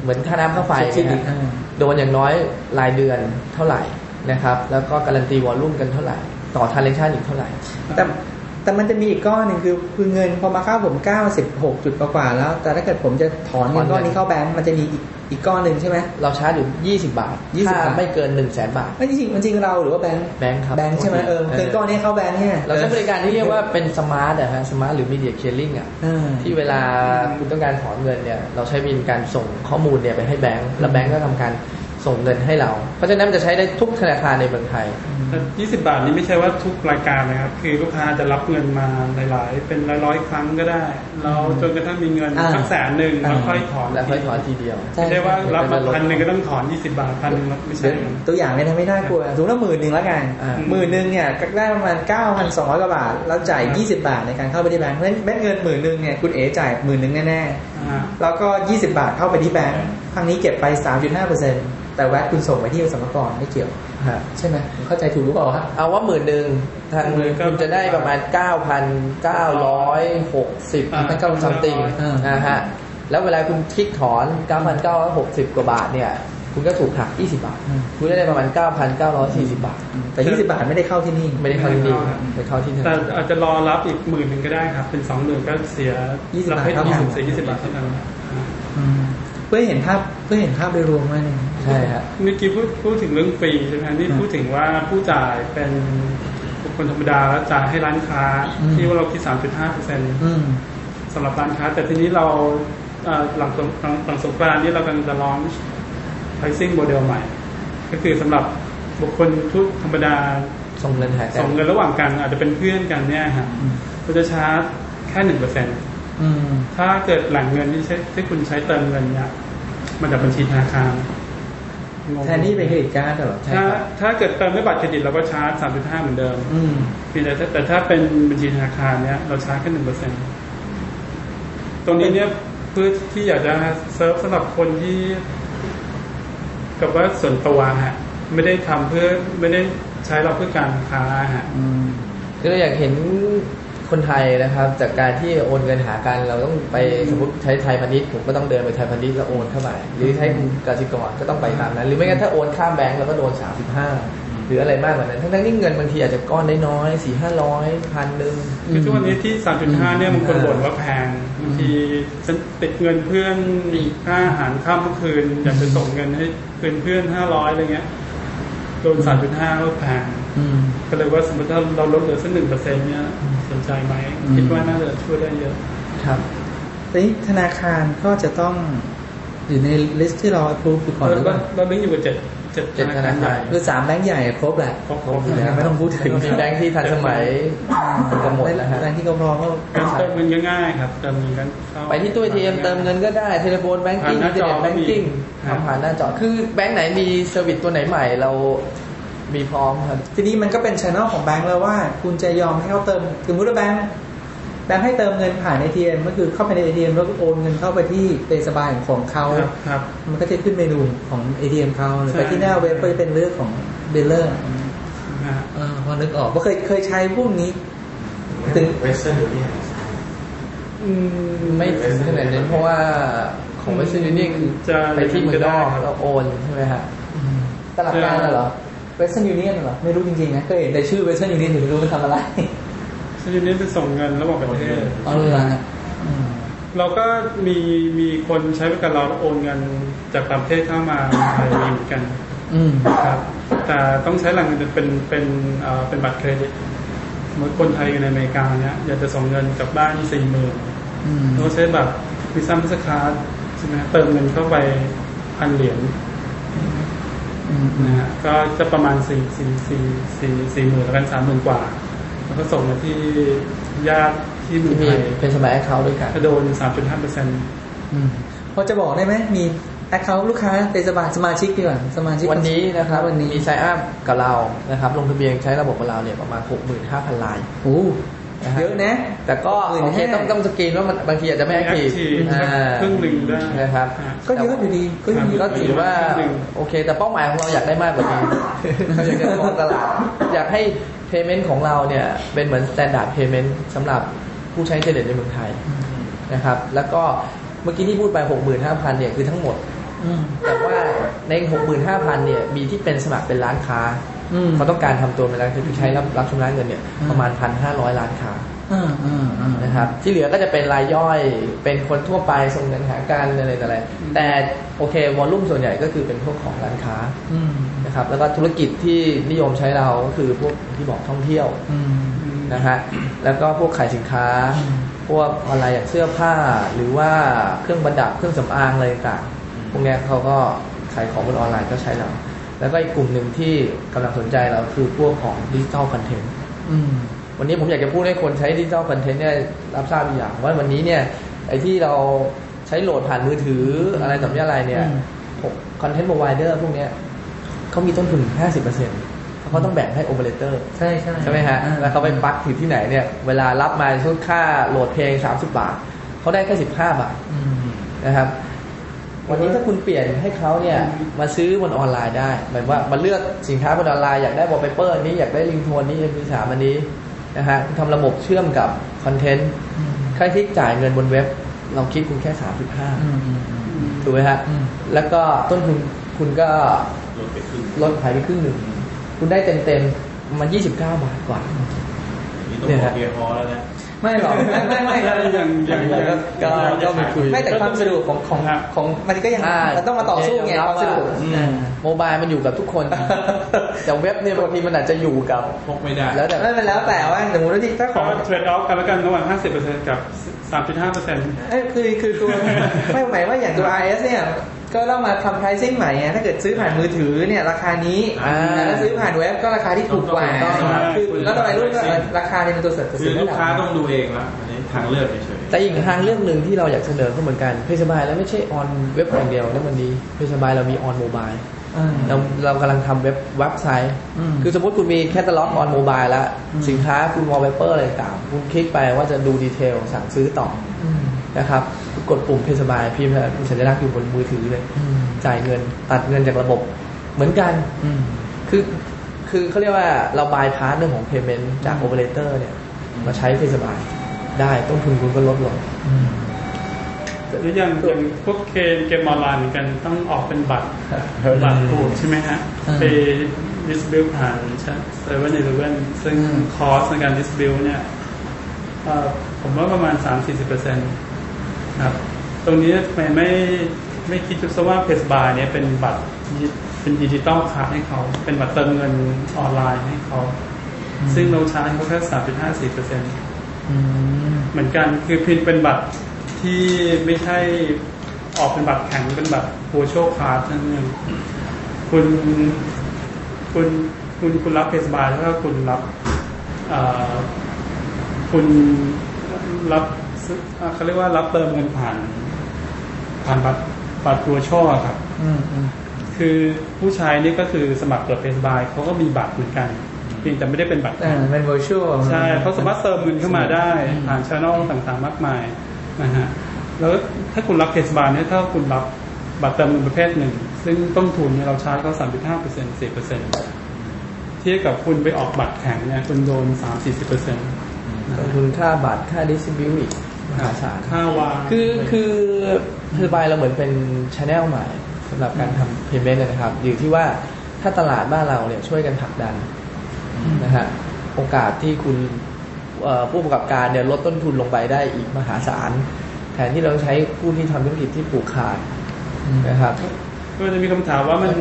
เหมือนค่าน้ำค่าไฟคิดนะอีกฮะอ่าโดนอย่างน้อยรายเดือนเท่าไหร่นะครับ แล้วก็การันตีวอลลุ่มกันเท่าไหร่ ต่อทาร์เรชันอีกเท่าไหร่ แต่แต่มันจะมีอีกก้อนหนึ่งคือคือเงินพอมาเข้าผม 96 จุดกว่าๆแล้ว แต่ถ้าเกิดผมจะถอนเงินก้อนนี้เข้าแบงก์มันจะมีอีก อีกก้อนหนึ่งใช่ไหมเราชาร์จอยู่ 20 บาท20 บาทถ้าไม่เกิน 100,000 แสนบาทไม่จริงๆมันจริงเราหรือว่าแบงก์แบงค์ครับแบงก์ใช่ไหมเออเงินก้อนนี้เข้าแบงก์เนี่ยเราใช้บริการที่เรียกว่าเป็น SMART อะฮะ SMART หรือ Media Clear อะเออที่เวลาคุณต้องการถอนเงินเนี่ยเราใช้วิธีการส่งข้อมูลเนี่ยไปให้แบงก์แล้วแบงก์ก็ทำการส่งเงินให้เรา เพราะฉะนั้นมันจะใช้ได้ทุกธนาคารในเมืองไทย แต่20บาทนี้ไม่ใช่ว่าทุกรายการนะครับ คือลูกค้าจะรับเงินมาหลาย ๆ เป็นร้อยๆครั้งก็ได้ เราจนกระทั่งมีเงินอ่าสักแสนหนึ่งแล้วค่อยถอนแล้วค่อยถอนทีเดียวใช่ไม่ใช่ว่ารับมาพันหนึ่งก็ต้องถอน20บาทพันหนึ่งไม่ใช่เดี๋ยวตัวอย่างเนี่ยทำไม่น่ากลัวสมมติว่าหมื่นหนึ่งแล้วกันอ่าหมื่นหนึ่งเนี่ยก็ได้ประมาณ9,200กว่าบาทแล้วจ่าย20บาทในการเข้าไปที่แบงก์เพราะฉะนั้นแบงก์เงินหมื่นหนึ่งเนี่ยคุณเอ๋จ่ายหมื่นหนึ่งแน่ๆอ่าแล้วก็20บาทเข้าไปที่แบงก์ครั้งนี้เก็บไป3.5%แต่แวตคุณส่งไปที่สมรกรไม่เกี่ยวฮะ ใช่ไหมผมเข้าใจถูกหรือเปล่าฮะเอาว่าหมื่นหนึ่งทางหมื่นก็คุณจะได้ประมาณ9,960อ่าซัมติงอ่านนะฮะแล้วเวลาคุณคลิกถอน9,960กว่าบาทเนี่ยคุณก็ถูกหัก 20 บาท คุณได้ประมาณ 9,940 บาท แต่ 20 บาทไม่ได้เข้าที่นี่ ไม่ได้เข้าที่นี่ไปเข้าที่นั่นแต่อาจจะรอรับอีกหมื่นหนึ่งก็ได้ครับ เป็นสองหมื่นก็เสีย20รับให้บาทเท่ากันยี่สิบเสียยี่สิบบาทเท่ากันอ่าอืมเพื่อให้เห็นภาพเพื่อให้เห็นภาพโดยรวมว่าเนี่ยใช่ฮะเมื่อกี้พูดพูดถึงเรื่องฟรีใช่ไหมนี่อืมพูดถึงว่าผู้จ่ายเป็นบุคคลธรรมดาแล้วจ่ายให้ร้านค้าอืมที่ว่าเราคิด3.5เปอร์เซ็นต์อืมสำหรับร้านค้า แต่ทีนี้เราเอ่อหลังสงหลังหลังสงกรานต์นี้เรากำลังจะลอง pricing model ใหม่ ก็คือสำหรับบุคคลทุกธรรมดาส่งเงินหากัส่นงเงินระหว่างกันอาจจะเป็นเพื่อนกันเนี่ยฮะอืมก็จะชาร์จแค่หนึ่งเปอร์เซ็นต์อืม ถ้าเกิดแหล่งเงินที่ใช้ที่คุณใช้เติมเงินเนี่ยมาจากบัญชีธนาคารตรงแทนที่เป็น credit card เหรอใช่ถ้าครับถ้าถ้าเกิดเติมด้วยบัตรเครดิตเราก็ชาร์จสามจุดห้าเหมือนเดิมอืมเพียงแต่ถ้าแต่ถ้าเป็นบัญชีธนาคารเนี่ยเราชาร์จแค่หนึ่งเปอร์เซ็นต์ตรงนี้เนี่ยเพื่อที่อยากจะเซิร์ฟสำหรับคนที่ กับว่าส่วนตัวฮะ ไม่ได้ทำเพื่อไม่ได้ใช้เราเพื่อการค้าฮะอืมคือเราอยากเห็น คนไทยนะครับ จากการที่โอนเงินหากันเราต้องไปสมมติใช้ไทยพาณิชย์ผมก็ต้องเดินไปไทยพาณิชย์แล้วโอนเข้าไปหรือใช้กสิกรก็ต้องไปตามนั้น หรือไม่งั้นถ้าโอนข้ามแบงก์เราก็โดน 35 หรืออะไรมากกว่านั้น ทั้งๆที่เงินบางทีอาจจะก้อนน้อยๆสี่ห้าร้อยพันหนึ่งคือทุกวันนี้ที่ 3.5 เนี่ยบางคนบ่นว่าแพงบางทีฉันติดเงินเพื่อนค่าอาหารข้ามเมื่อคืนอยากไปส่งเงินให้คืนเพื่อน500อะไรเงี้ยโดน 3.5ก็แพงอืมก็เลยว่าสมมติถ้าเราลดเหลือสักหนึ่งเปอร์เซ็นต์เนี่ยส นใจไหมอืมคิดว่าน่าจะช่วยได้เยอะครับแต่นี้ธนาคารก็จะต้องอยู่ใน list ที่เรา approve อยู่ก่อนหรือเปล่าเราลิงก์อยู่กับเจ็ดเจ็ดเจ็ดธนาคารคือสามแบงก์ใหญ่ครบแหละครบครบไม่ต้องพูดถึงมีแบงค์ที่ทันสมัยก็หมดแล้วฮะแบงก์ที่เขาพร้อมก็การเติมเงินก็ง่ายครับเติมเงินกันเข้าไปที่ตู้ ATM เติมเงินก็ได้ telephone banking ผ่านหอิน้าจอ internet bankingครับทำผ่านหน้าจอคือแบงค์ไหนมี service ตัวไหนใหม่เรา มีพร้อมครับ ทีนี้มันก็เป็นช anel ของแบงก์แล้วว่า คุณจะยอมให้เขาเติมสมมติว่าแบงก์แบงก์ให้เติมเงินผ่าน ATM ก็คือเข้าไปใน ATM แล้วก็โอนเงินเข้าไปที่ Paysbuy ของเขาครับครับ มันก็จะขึ้นเมนูของ ATM เขาหรือใช่ไปที่หน้าเว็บก็จะเป็นเรื่องของ biller นะฮะพอนึกออกว่าเคยเคยใช้พวกนี้ถึง Western Unionอืมไม่ถึงขนาดนั้นเพราะว่าของเวสต์ยูนี่คือจะไปที่เมืองนอกครับเราโอนใช่ไหมฮะตลาดกลางน่ะเหรอ Western Union เหรอไม่รู้จริงๆนะเคยเห็นแต่ชื่อ Western Union ถึงไม่รู้มันทำอะไรซึ่งยูนี้เป็นส่งเงินระหว่างประเทศเอาเลยนะอืมเราก็มีมีคนใช้บริการเราโอนเงินจากต่างประเทศเข้ามาไทยมีเหมือนกันอืมครับ แต่ต้องใช้หลังเงินเป็นเป็นเอ่อเป็นบัตรเครดิตสมมติคนไทยอยู่ในอเมริกาเนี้ยอยากจะส่งเงินกลับบ้านสี่หมื่นอืมเราใช้บัตร Visa card ใช่ไหมเติมเงินเข้าไปพันเหรียญอืม นะฮะก็จะประมาณสี่สี่สี่สี่สี่หมื่นแล้วกันสามหมื่นกว่า แล้วก็ส่งมาที่ญาติที่เมืองที่ไทยมี Paysbuy account ด้วยกันก็โดนสามจุดห้าเปอร์เซ็นต์อืมพอจะบอกได้ไหมมี account ลูกค้าเป็นสมาสมาชิกดีกว่าสมาชิกวันนี้นะครับวันนี้มี sign upกับเรานะครับลงทะเบียนใช้ระบบกับเราเนี่ยประมาณ65,000ลายโอ้นะฮะ เยอะนะ แต่ก็65,000โอเคต้องต้องสกรีนว่ามันบางทีอาจจะไม่แอคทีฟ active อ่าครึ่งหนึ่งได้นะครับ ก็เยอะอยู่ดีก็ยังมีก็ถือว่าโอเค แต่เป้าหมายของเราอยากได้มากกว่านี้เราอยากจะมองตลาด อยากให้ payment ของเราเนี่ยเป็นเหมือน standard payment สำหรับผู้ใช้อินเทอร์เน็ตในเมืองไทยนะครับ แล้วก็เมื่อกี้ที่พูดไป 65,000เนี่ยคือทั้งหมดอืมแต่ว่าใน 65,000เนี่ยมีที่เป็นสมัครเป็นร้านค้าอืม เขาต้องการทำตัวเป็นร้านค้าคือใช้รับรับชำระเงินเนี่ยอืมประมาณ1,500ล้านค้าอ่าอ่าอ่านะครับที่เหลือก็จะเป็นรายย่อยเป็นคนทั่วไปส่งเงินหากันอะไรต่ออะไรแต่โอเควอลลุ่มส่วนใหญ่ก็คือเป็นพวกของร้านค้าอืมนะครับแล้วก็ธุรกิจที่นิยมใช้เราก็คือพวกที่บอกท่องเที่ยวอืมนะฮะแล้วก็พวกขายสินค้าอืมพวกออนไลน์อย่างเสื้อผ้าหรือว่าเครื่องประดับเครื่องสำอางอะไรต่างๆพวกเนี้ยเขาก็ขายของบนออนไลน์ก็ใช้เรา แล้วก็อีกกลุ่มหนึ่งที่กำลังสนใจเราคือพวกของ digital content อืมวันนี้ผมอยากจะพูดให้คนใช้ digital content เนี่ยรับทราบอีกอย่าง ว่าวันนี้เนี่ยไอ้ที่เราใช้โหลดผ่านมือถืออะไรต่อมีอะไรเนี่ยอืมคอนเทนต์ r o ไวเดอร์พวกเนี้ยเขามีต้นทุน 50%เพราะเขาต้องแบ่งให้โอเปอเรเตอร์ใช่ใช่ใช่ไหมฮะอ่แล้วเขาไปปลั๊กอยู่ที่ไหนเนี่ย เวลารับมาช่วค่าโหลดเพลง 30 บาทเขาได้แค่ 15 บาทอืมนะครับ วันนี้ถ้าคุณเปลี่ยนให้เขาเนี่ยมาซื้อบนออนไลน์ได้หมายว่ามาเลือกสินค้าบนออนไลน์อยากได้วอลเปเปอร์นี้อยากได้ลิงโทนนี้ MP3 อันนี้นะฮะคุณทำระบบเชื่อมกับ content อืมค่าที่จ่ายเงินบนเว็บ เราคิดคุณแค่อืม35อืมอืมถูกไหมฮะอืมแล้วก็ต้นทุนคุณก็ลดไปครึ่งลดหายไปครึ่งหนึ่งคุณได้เต็มเต็มๆประมาณ29บาทกว่านี่ต้องบอกเกียร์ฮอแล้วนะ ไม่หรอกไม่ไม่ไม่ยังยังก็ก็ก็มีคุยไม่แต่ความสะดวกของของครับของมันก็ยังอ่ามันต้องมาต่อสู้ไงยอมความสะดวกว่าอ่าโมบายมันอยู่กับทุกคนแต่เว็บเนี่ยบางทีมันอาจจะอยู่กับพกไม่ได้แล้วแต่ไม่เป็นแล้วแต่ว่าสมมติว่าที่ถ้าขขอองเทรดออฟกันแล้วกันระหว่าง50%กับ 3.5%เอ้ยคือคือตัวไม่หมายว่าอย่างตัว RS เนี่ย ก็ต้องมาทำ pricing ใหม่ไงถ้าเกิดซื้อผ่านมือถือเนี่ยราคานี้อ่าแต่ถ้าซื้อผ่านเว็บก็ราคาที่ถูกกว่าถูกต้องคือแล้วทำไมรุ่นก็เออราคาเนี่ยเป็นตัวเสริมคือลูกค้าต้องดูเองละอันนี้ทางเลือกเฉยแต่อีกทางเรื่องหนึ่งที่เราอยากเสนอก็เหมือนกัน Paysbuy แล้วไม่ใช่ on web อย่างเดียวนะวันนี้ Paysbuy เรามี on mobile อ่าเราเรากำลังทำเว็บเว็บไซต์อืมคือสมมติคุณมีแคตตาล็อก on mobile แล้วอืมสินค้าคุณวอลเปเปอร์อะไรต่างๆคุณคลิกไปว่าจะดู detail สั่งซื้อต่ออืม นะครับ กดปุ่ม Paysbuy พิมพ์มีสัญลักษณ์อยู่บนมือถือเลยอืมจ่ายเงินตัดเงินจากระบบ เหมือนกันอืมคือคือเขาเรียกว่าเราบายพาสเรื่องของ payment จากอืม operator เนี่ย มาใช้ Paysbuy ได้ต้นทุนคุณก็ลดลงอืมหรืออย่างอย่างพวกเกมเกมออนไลน์เหมือนกันต้องออกเป็นบัตรบัตรถูกใช่ไหมฮะอืมไป distribute ผ่านเซเว่นอีเลเว่นซึ่งอืม cost ในการ distribute เนี่ยเอ่อผมว่าประมาณ 3-40%เปอร์เซ็นต์ ครับ ตรงนี้ทำไมไม่ไม่คิดซะว่า Paysbuy เนี่ยเป็นบัตรดิเป็น digital card ให้เขา เป็นบัตรเติมเงินออนไลน์ให้เขา ซึ่งเราชาร์จเขาแค่3.54เปอร์เซ็นต์อืมเหมือนกันคือพินเป็นบัตรที่ไม่ใช่ออกเป็นบัตรแข็งเป็นบัตรโ i ช a l คาร์ดนั่นเองคุณคุณคุณคุณรับ Paysbuy แล้วก็คุณรับเอ่อคุณรับซื้ออ่า เขาเรียกว่ารับเติมเงินผ่านผ่านบัตรบัตรโ i ช a l ครับอืมอืมคือผู้ชายนี่ก็คือสมัครเปิดเพสบายเขาก็มีบัตรเหมือนกันเพียงแต่ไม่ได้เป็นบัตรอ่าเป็น virtual ใช่เขาสามารถเติมเงินเข้ามาได้ผ่านช่องต่างๆมากมายนะฮะแล้วถ้าคุณรับเคสบาร์เนี่ยถ้าคุณรับบัตรเติมเงินประเภทหนึ่ง ซึ่งต้นทุนเนี่ยเราชาร์จเขาสามจุดห้าเปอร์เซ็นต์สี่เปอร์เซ็นต์เทียบกับคุณไปออกบัตรแข็งเนี่ยคุณโดนสามสี่สิบเปอร์เซ็นต์ต้นทุนค่าบัตรค่า distribute อีก มหาศาลค่าวางคือคือ Paysbuy เราเหมือนเป็น channel ใหม่สำหรับการทำ payment นะครับ อยู่ที่ว่าถ้าตลาดบ้านเราเนี่ยช่วยกันผลักดันนะฮะโอกาสที่คุณเอ่อผู้ประกอบการเนี่ยลดต้นทุนลงไปได้อีกมหาศาลแทนที่เราใช้ผู้ที่ทำธุรกิจที่ผูกขาดนะครับก็จะมีคำถามว่ามัน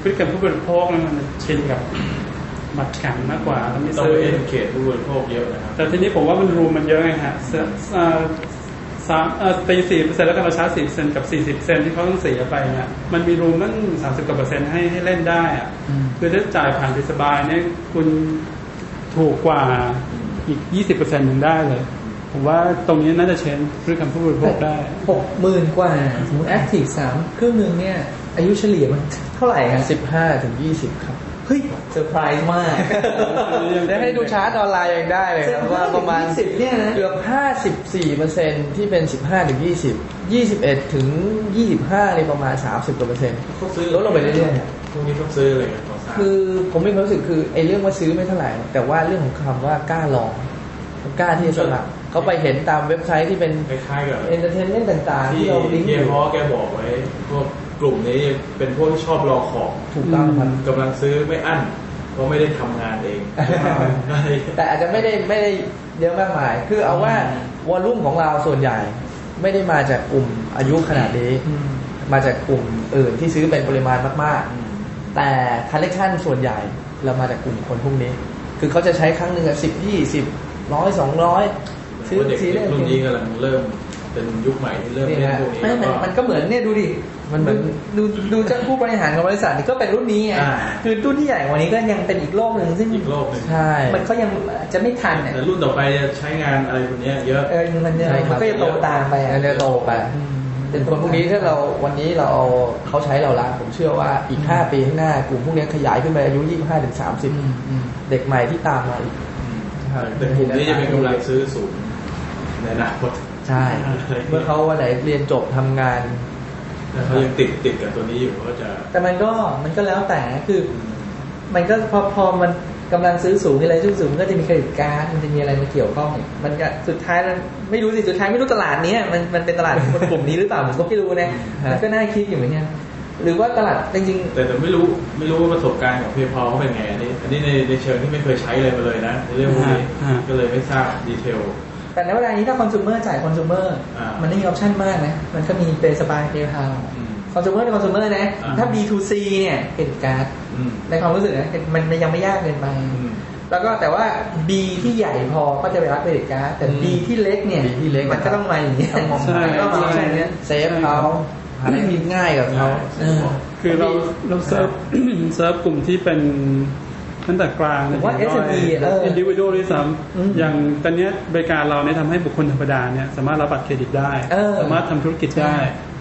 พฤติกรรมผู้บริโภคเนี่ยมันชินกับ บัตรแข็งมากกว่าแล้วไม่ต้องซื้อเอ็นเขตผู้บริโภคเยอะนะครับแต่ทีนี้ผมว่ามันรูมมันเยอะไงฮะสเอ่อสามเอ่อตีสี่เปอร์เซ็นต์แล้วก็เราชาร์จสี่เซนกับสี่สิบเซนที่เขาต้องเสียไปเนี่ยมันมีรูมตั้งสามสิบกว่าเปอร์เซ็นต์ให้ให้เล่นได้อะคือถ้าจ่ายผ่านดิสบายเนี่ยคุณถูกกว่าอีกยี่สิบเปอร์เซ็นต์ยังได้เลย ผมว่าตรงนี้น่าจะ change พฤติกรรมผู้บริโภคได้หกหมื่นกว่า สมมติ active สักครึ่งหนึ่งเนี่ย อายุเฉลี่ยมันเท่าไหร่ครับสิบห้าถึงยี่สิบครับ เฮ้ยเซอร์ไพรส์มากได้ให้ดูชาร์ตออนไลน์ยังได้เลยครับว่าประมาณสิบเนี่ยนะเกือบห้าสิบสี่เปอร์เซ็นต์ที่เป็นสิบห้าถึงยี่สิบยี่สิบเอ็ดถึงยี่สิบห้าในประมาณสามสิบกว่าเปอร์เซ็นต์เขาซื้อลดลงไปเรื่อยๆอะพวกนี้ต้องซื้ออะไรกันต่อสร้างคือผมมีความรู้สึกคือไอ้เรื่องว่าซื้อไม่เท่าไหร่ แต่ว่าเรื่องของคำว่ากล้าลองกล้าที่จะสมัครเขาไปเห็นตามเว็บไซต์ที่เป็นคล้ายๆกับ entertainment ต่างๆ ที่ที่เราลิงก์เฮีอยยู่ฮอแกบอกไว้พวก กลุ่มนี้เป็นพวกที่ชอบรอของถูกต้องครับกำลังซื้อไม่อั้นเพราะไม่ได้ทำงานเอง แต่อาจจะไม่ได้ไม่ได้เยอะมากมาย คือเอาว่า volume ของเราส่วนใหญ่ ไม่ได้มาจากกลุ่มอายุขนาดนี้มาจากกลุ่มอื่นที่ซื้อเป็นปริมาณมากๆ แต่คัลเลคชันส่วนใหญ่เรามาจากกลุ่มคนพวกนี้ คือเขาจะใช้ครั้งหนึ่งสิบยี่สิบร้อยสองร้อยซื้อเด็กทีเด็เล่กรุ่นนี้กำลังเริ่ม เป็นยุคใหม่ที่เริ่มเล่นพวกนี้ไม่มันมันก็เหมือนเนี่ยดูดิมันเหมือนดูดูเจ้าผู้บริหารของบริษัทนี่ก็เป็นรุ่นนี้ไงอ่าคือรุ่นที่ใหญ่กว่านี้ก็ยังเป็นอีกโลกหนึ่งซึ่งอีกโลกหนึ่งใช่มันเขายังจะไม่ทันเนี่ยแต่รุ่นต่อไปจะใช้งานอะไรพวกนี้เยอะเออมันจะใช่คมัรับนก็จะโตตามไปอะเดี๋ยวโตไปเป็นคนพวกนี้ถ้าเราวันนี้เราเอาเขาใช้เราละผมเชื่อว่าอีก 5 ปีข้างหน้ากลุ่มพวกนี้ขยายขึ้นไปอายุ 25ถึงอืมอืม30 เด็กใหม่ที่ตามมาอีกแต่กลุ่มนี้จะเป็นกำลังซื้อสูงในอนาคต ใช่ เมื่อเขาวันไหนเรียนจบทำงานแต่เขายังติดติดกับตัวนี้อยู่ก็จะ แต่มันก็มันก็แล้วแต่คือ มันก็พอพอมันกำลังซื้อสูงอะไรซื้อสูงก็จะมีเครดิตการ์ดมันจะมีอะไรมาเกี่ยวข้องอีกมันก็สุดท้ายมันไม่รู้สิสุดท้ายไม่รู้ตลาดเนี้ยมันมันเป็นตลาดของคนกลุ่มนี้หรือเปล่าผมก็ไม่รู้นะฮะมันก็น่าคิดอยู่เหมือนกันหรือว่าตลาดจริงแต่แต่ไม่รู้ไม่รู้ว่าประสบการณ์ของเพย์พอเขาเป็นไงอันนี้อันนี้ในในเชิงที่ไม่เคยใช้เลยมาเลยนะในเรื่องพวกนี้อ่าก็เลยไม่ทราบดีเทลๆ แต่ในเวลานี้ถ้าคอน sumer จ่ายคอน sumer อ่ามัมันไม่มีออปชั่นมากนะ มันก็มีเปย์สบายเปย์พาวอืมคอน sumer ในคอน sumer นะอ่าถ้า B2C เนี่ยเครดิตการ์ดอืมในความรู้สึกนะมันมันยังไม่ยากเกินไปอืมแล้วก็แต่ว่า B ที่ใหญ่พอก็จะไปรับเครดิตการ์ดแต่อืม B ที่เล็กเนี่ย B ที่เล็กมันก็ต้องมาอย่างนี้ต้องมองใช่ก็มาแค่นี้เซฟเขาหาอะไรที่ง่ายกับเขาเออคือเราเรา serve serve กลุ่มที่เป็น ตั้งแต่กลางผมว่าถึงน้ย SME เออ individual ด้วยซ้ำอืมอย่างตอนเนี้ยบริการเราเนี่ยทำให้บุคคลธรรมดาเนี่ยสามารถรับบัตรเครดิตได้เออสามารถทำธุรกิจได้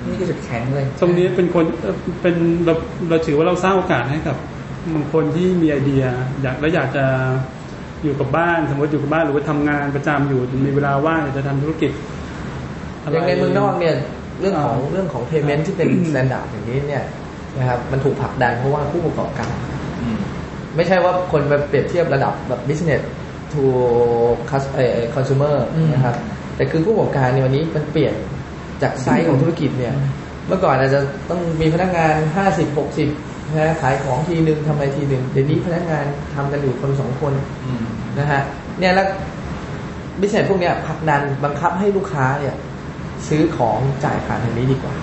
นี่คือจุดแข็งเลย ตรงนี้เป็นคนเอ่อเป็นเราเราถือว่าเราสร้างโอกาสให้กับบางคนที่มีไอเดีย อยากและอยากจะอยู่กับบ้านสมมติอยู่กับบ้านหรือว่าทำงานประจำอยู่มีเวลาว่างอยากจะทำธุรกิจะไรอย่างในเมืองนอกเนี่ยเรื่องของเรื่องของ payment ที่เป็น standard อย่างนี้เนี่ยนะครับมันถูกผลักดันเพราะว่าผู้ประกอบการอืม ไม่ใช่ว่าคนไปเปรียบเทียบระดับแบบ business to cus- เอ่อ consumer อืมนะครับ แต่คือผู้ประกอบการในวันนี้มันเปลี่ยนจากไซส์ของธุรกิจเนี่ย เมื่อก่อนอาจจะต้องมีพนักงาน 50 60นะฮะขายของทีนึงทำอะไรทีนึงเดี๋ยวนี้พนักงานทำกันอยู่คนสองคนอืมนะฮะเนี่ยแล้ว business พวกเนี้ยผลักดันบังคับให้ลูกค้าเนี่ย ซื้อของจ่ายผ่านทางนี้ดีกว่า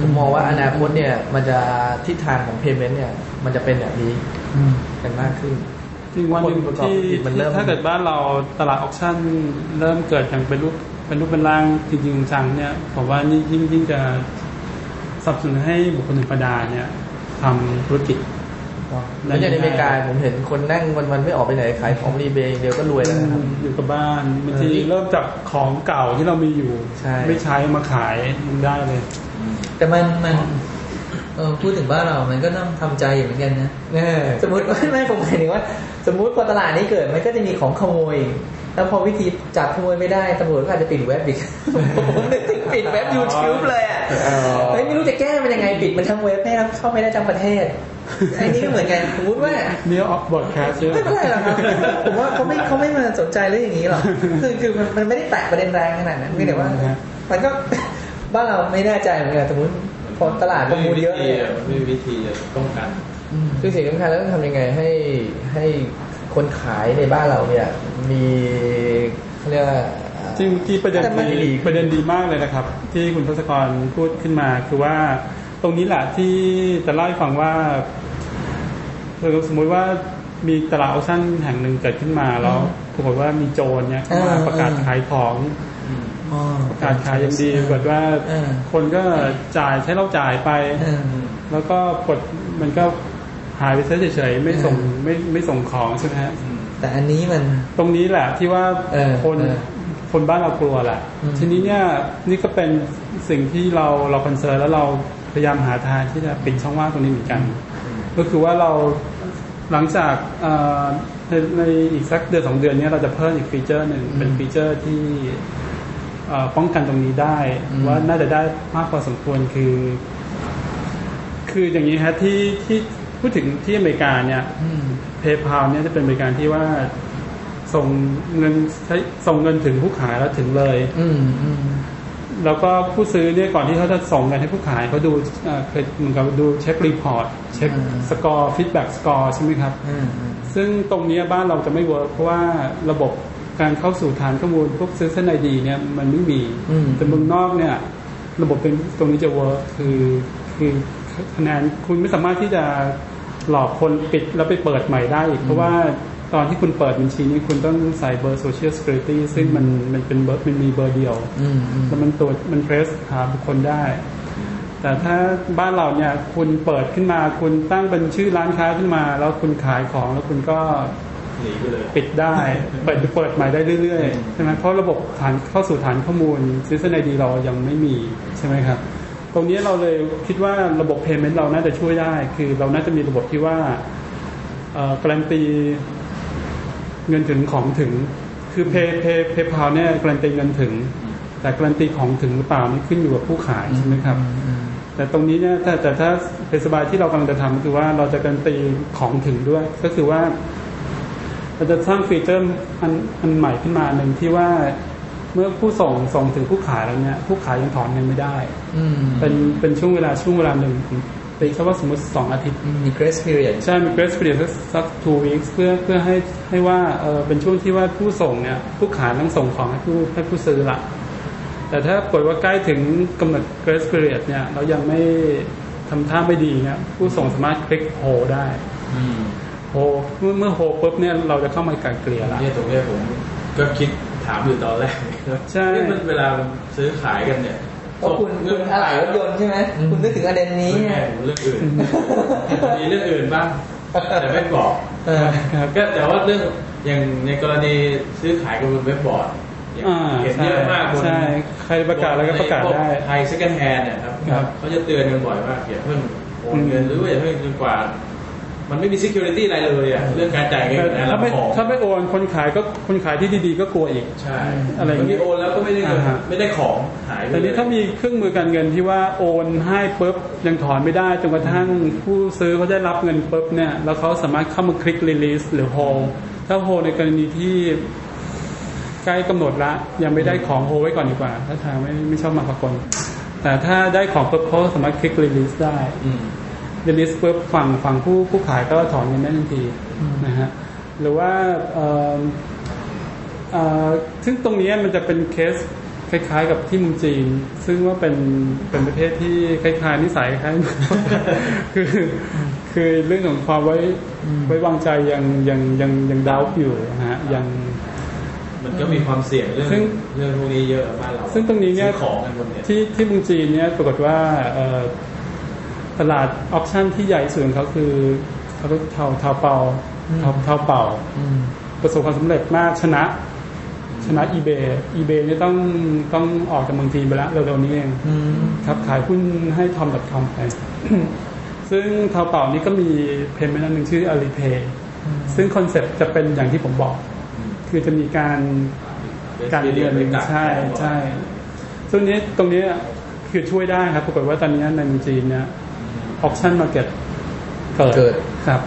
ผมมองว่าอนาคตเนี่ย มันจะทิศทางของ payment เนี่ย มันจะเป็นแบบนี้กันมากขึ้นจริงวันหนึ่งคนประกอบที่ธุรกิจมันเริ่มถ้าเกิดบ้านเราตลาดออคชั่นเริ่มเกิดอย่างเป็นรูปเป็นรูปเป็นร่างจริงๆจังเนี่ยผมว่านี่ยิ่งยิ่งจะสนับสนุนให้บุคคลธรรมดาเนี่ยทำธุรกิจแล้วอย่างในอเมริกาผมเห็นคนนั่งวันๆไม่ออกไปไหนขายของรีเบย์เดียวก็รวยแล้วนะครับอยู่กับบ้านบางทีเออเริ่มจากของเก่าที่เรามีอยู่ใช่ไม่ใช้มาขายมันได้เลย แต่มันมันเออพูดถึงบ้านเรา มันก็ต้องทำใจอยู่เหมือนกันนะแน่สมมติไม่ไม่ผมหมายถึงว่า สมมุติพอตลาดนี้เกิดมันก็จะมีของขโมย แล้วพอวิธีจับขโมยไม่ได้ตำรวจก็อาจจะปิดเว็บอีกผมนึกถึงปิดเว็บ YouTube เลยอะเออเฮ้ยไม่รู้จะแก้มันยังไงปิดมันทั้งเว็บให้เข้าไม่ได้ทั้งประเทศอันนี้ก็เหมือนกันสมมติว่าเนื้อออกบอดแคสเยอะไม่เป็นไรหรอกครับผมว่าเขาไม่เขาไม่มาสนใจเรื่องอย่างนี้หรอกคือคือมันมันไม่ได้แตะประเด็นแรงขนาดนั้นไม่แต่ว่าอืมฮะมันก็บ้านเราไม่แน่ใจเหมือนกันสมมติ พอตลาดประมูลเยอะไม่มีวิธีอะไม่มีวิธีจะป้องกันคือสิ่งสำคัญแล้วต้องทำยังไงให้ให้คนขายในบ้านเราเนี่ย มีเขาเรียกว่าเอ่อจริงเมื่อกี้ประเด็นแต่มันดีประเด็นดีมากเลยนะครับ ที่คุณทศกรพูดขึ้นมาคือว่า ตรงนี้แหละที่จะเล่าให้ฟังว่าคือสมมุติว่ามีตลาดออคชั่นแห่งหนึ่งเกิดขึ้นมาแล้วปรากฏว่ามีโจรเนี่ยเข้ามาเออประกาศขายของ อ๋อประกาศขายอย่างดีปรากฏว่าเออคนก็จ่ายใช้เราจ่ายไปเออแล้วก็กดมันก็หายไปซะเฉยๆไม่ส่งเออไม่ไม่ส่งของใช่ไหมฮะแต่อันนี้มันตรงนี้แหละที่ว่าเออคนเออคนบ้านเรากลัวแหละอืมทีนี้เนี่ยนี่ก็เป็นสิ่งที่เราเรา concern แล้วเราพยายามหาทางที่จะปิดช่องว่างตรงนี้เหมือนกัน ก็คือว่าเราหลังจากเอ่อในในอีกสักเดือนสองเดือนเนี้ยเราจะเพิ่มอีก feature หนึ่งอืมเป็น feature ที่เอ่อ ป้องกันตรงนี้ได้อืมว่าน่าจะได้มากพอสมควรคือ คืออย่างนี้ฮะที่ที่พูดถึงที่อเมริกาเนี่ยอืม PayPal เนี่ยจะเป็นบริการที่ว่าส่งเงินใช้ส่งเงินถึงผู้ขายแล้วถึงเลย อืมอืมแล้วก็ผู้ซื้อเนี่ยก่อนที่เขาจะส่งเงินให้ผู้ขายเขาดูเอ่อเคยเหมือนกับดูเช็ค report เช็ค score feedback score ใช่ไหมครับอืมอืมซึ่งตรงเนี้ยบ้านเราจะไม่ work เพราะว่าระบบ การเข้าสู่ฐานข้อมูลพวก citizen ID เนี่ยมันไม่มีอืมแต่เมืองนอกเนี่ย ระบบเป็นตรงนี้จะ work คือคือคะแนนคุณไม่สามารถที่จะหลอกคนปิดแล้วไปเปิดใหม่ได้อีก เพราะว่าตอนที่คุณเปิดบัญชีนี้คุณต้องใส่เบอร์ Social Security ซึ่งมันมันเป็นเบอร์มันมีเบอร์เดียวอืมอืมแล้วมันตรวจมัน trace หาบุคคลได้ แต่ถ้าบ้านเราเนี่ยคุณเปิดขึ้นมา คุณตั้งเป็นชื่อร้านค้าขึ้นมา แล้วคุณขายของแล้วคุณก็ หนีไปเลยปิดได้เปิดเปิดใหม่ได้เรื่อยๆใช่ไหมเพราะระบบฐานเข้าสู่ฐานข้อมูล citizen ID เรายังไม่มีใช่ไหมครับ ตรงนี้เราเลยคิดว่าระบบ payment เราน่าจะช่วยได้ คือเราน่าจะมีระบบที่ว่าเอ่อการันตีเงินถึงของถึงคือ pay pay PayPal เนี่ยการันตีเงินถึง แต่การันตีของถึงหรือเปล่านี่ขึ้นอยู่กับผู้ขายใช่ไหมครับอืมแต่ตรงนี้เนี่ยถ้าแต่ถ้าเป็น Paysbuy ที่เรากำลังจะทำก็คือว่าเราจะการันตีของถึงด้วย ก็คือว่า เราจะสร้าง feature อันอันใหม่ขึ้นมาหนึ่งที่ว่าเมื่อผู้ส่งส่งถึงผู้ขายแล้วเนี่ยผู้ขายยังถอนเงินไม่ได้อืมเป็นเป็นช่วงเวลาช่วงเวลาหนึ่งตีแค่ว่าสมมติสองอาทิตย์มี grace period ใช่ มี grace period สักสัก two weeks เพื่อเพื่อให้ให้ว่าเออเป็นช่วงที่ว่าผู้ส่งเนี่ยผู้ขายต้องส่งของให้ผู้ให้ผู้ซื้อละแต่ถ้าเกิดว่าใกล้ถึงกำหนด grace period เนี่ยเรายังไม่ทำท่าไม่ดีเนี่ยผู้ส่งสามารถคลิกโฮได้อืม โฮเมื่อเมื่อโฮปุ๊บเนี่ยเราจะเข้ามาไกลเกลี่ยละเนี่ยตรงเนี้ยผมก็คิดถามอยู่ตอนแรกใช่นี่มันเวลาซื้อขายกันเนี่ยเพราะคุณคุณอะไหล่รถยนต์ใช่ไหมคุณนึกถึงประเด็นนี้นี่ไงเรื่องอื่นมีเรื่องอื่นบ้างแต่ไม่บอกเออครับก็แต่ว่าเรื่องอย่างในกรณีซื้อขายกันบนเว็บบอร์ดอย่างอ่าเห็นเยอะมากบนใช่ใครประกาศอะไรก็ประกาศได้ไทยเซ็กแฮนเนี่ยครับครับเขาจะเตือนกันบ่อยมากอย่าเพิ่งโอนเงินหรือว่าอย่าเพิ่งจนกว่า มันไม่มี security อะไรเลยอะเรื่องการจ่ายเงินกับการรัถ้าบไม่ของถ้าไม่โอนคนขายก็คนขายที่ดีๆก็กลัวอีกใช่อะไรอย่างเงี้บางยทีโอนแล้วก็ไม่ได้เงินอ่าฮะไม่ได้ของหายไปแต่นี้เลยถ้ามีเครื่องมือการเงินที่ว่าโอนให้ปุ๊บยังถอนไม่ได้จนกระทั่งผู้ซื้อเขาได้รับเงินปุ๊บเนี่ยแล้วเขาสามารถเข้ามาคลิก release หรือ hold ถ้า hold ในกรณีที่ใกล้กำหนดละยังไม่ได้ของ hold ไว้ก่อนดีกว่า ถ้าทางไม่ไม่ชอบมาพากลแต่ถ้าได้ของปุ๊บเขาสามารถคลิก release ได้ อืม release ปุ๊บฝั่งฝั่งผู้ผู้ขายก็ถอนเงินได้ทันทีนะฮะหรือว่าเอ่อเอ่อซึ่งตรงนี้มันจะเป็นเคสคล้ายๆ กับที่เมุงจีน ซึ่งว่าเป็นเป็นประเทศที่คล้ายๆนิสัยคล้ายคือคือเรื่องของความไว้ไว้วางใจยังยังยังยังดาวอยู่นะฮะยังมันก็มีความเสี่ยงเรื่องซึ่งเรื่องพวกนี้เยอะบ้านเราซึ่งตรงนี้เนี่ยซื้อของกันบนเนี่ยที่ที่เมืองจีนเนี่ยปรากฏว่าเอ่อ ตลาดออปชั่นที่ใหญ่สุดของเขาคือเขาเรียกเทาเทาเปาเทาเทาเป่าอืมประสบความสำเร็จมากชนะชนะ eBay eBay เนี่ยต้องต้องออกจากเมืองจีนไปแล้วเร็วๆนี้เองอืมครับขายหุ้นให้ tom.com ไป ซึ่งเทาเป่านี้ก็มีเพย์เมนต์อันหนึ่งชื่อ Alipay ซึ่งคอนเซ็ปต์จะเป็นอย่างที่ผมบอก คือจะมีการการเงินใช่ใช่ซึ่งนี้ตรงนี้คือช่วยได้ครับปรากฏว่าตอนนี้ในเมืองจีนเนี่ย ออ t ชั่นมาเก็ตเกิดเกิด ครับ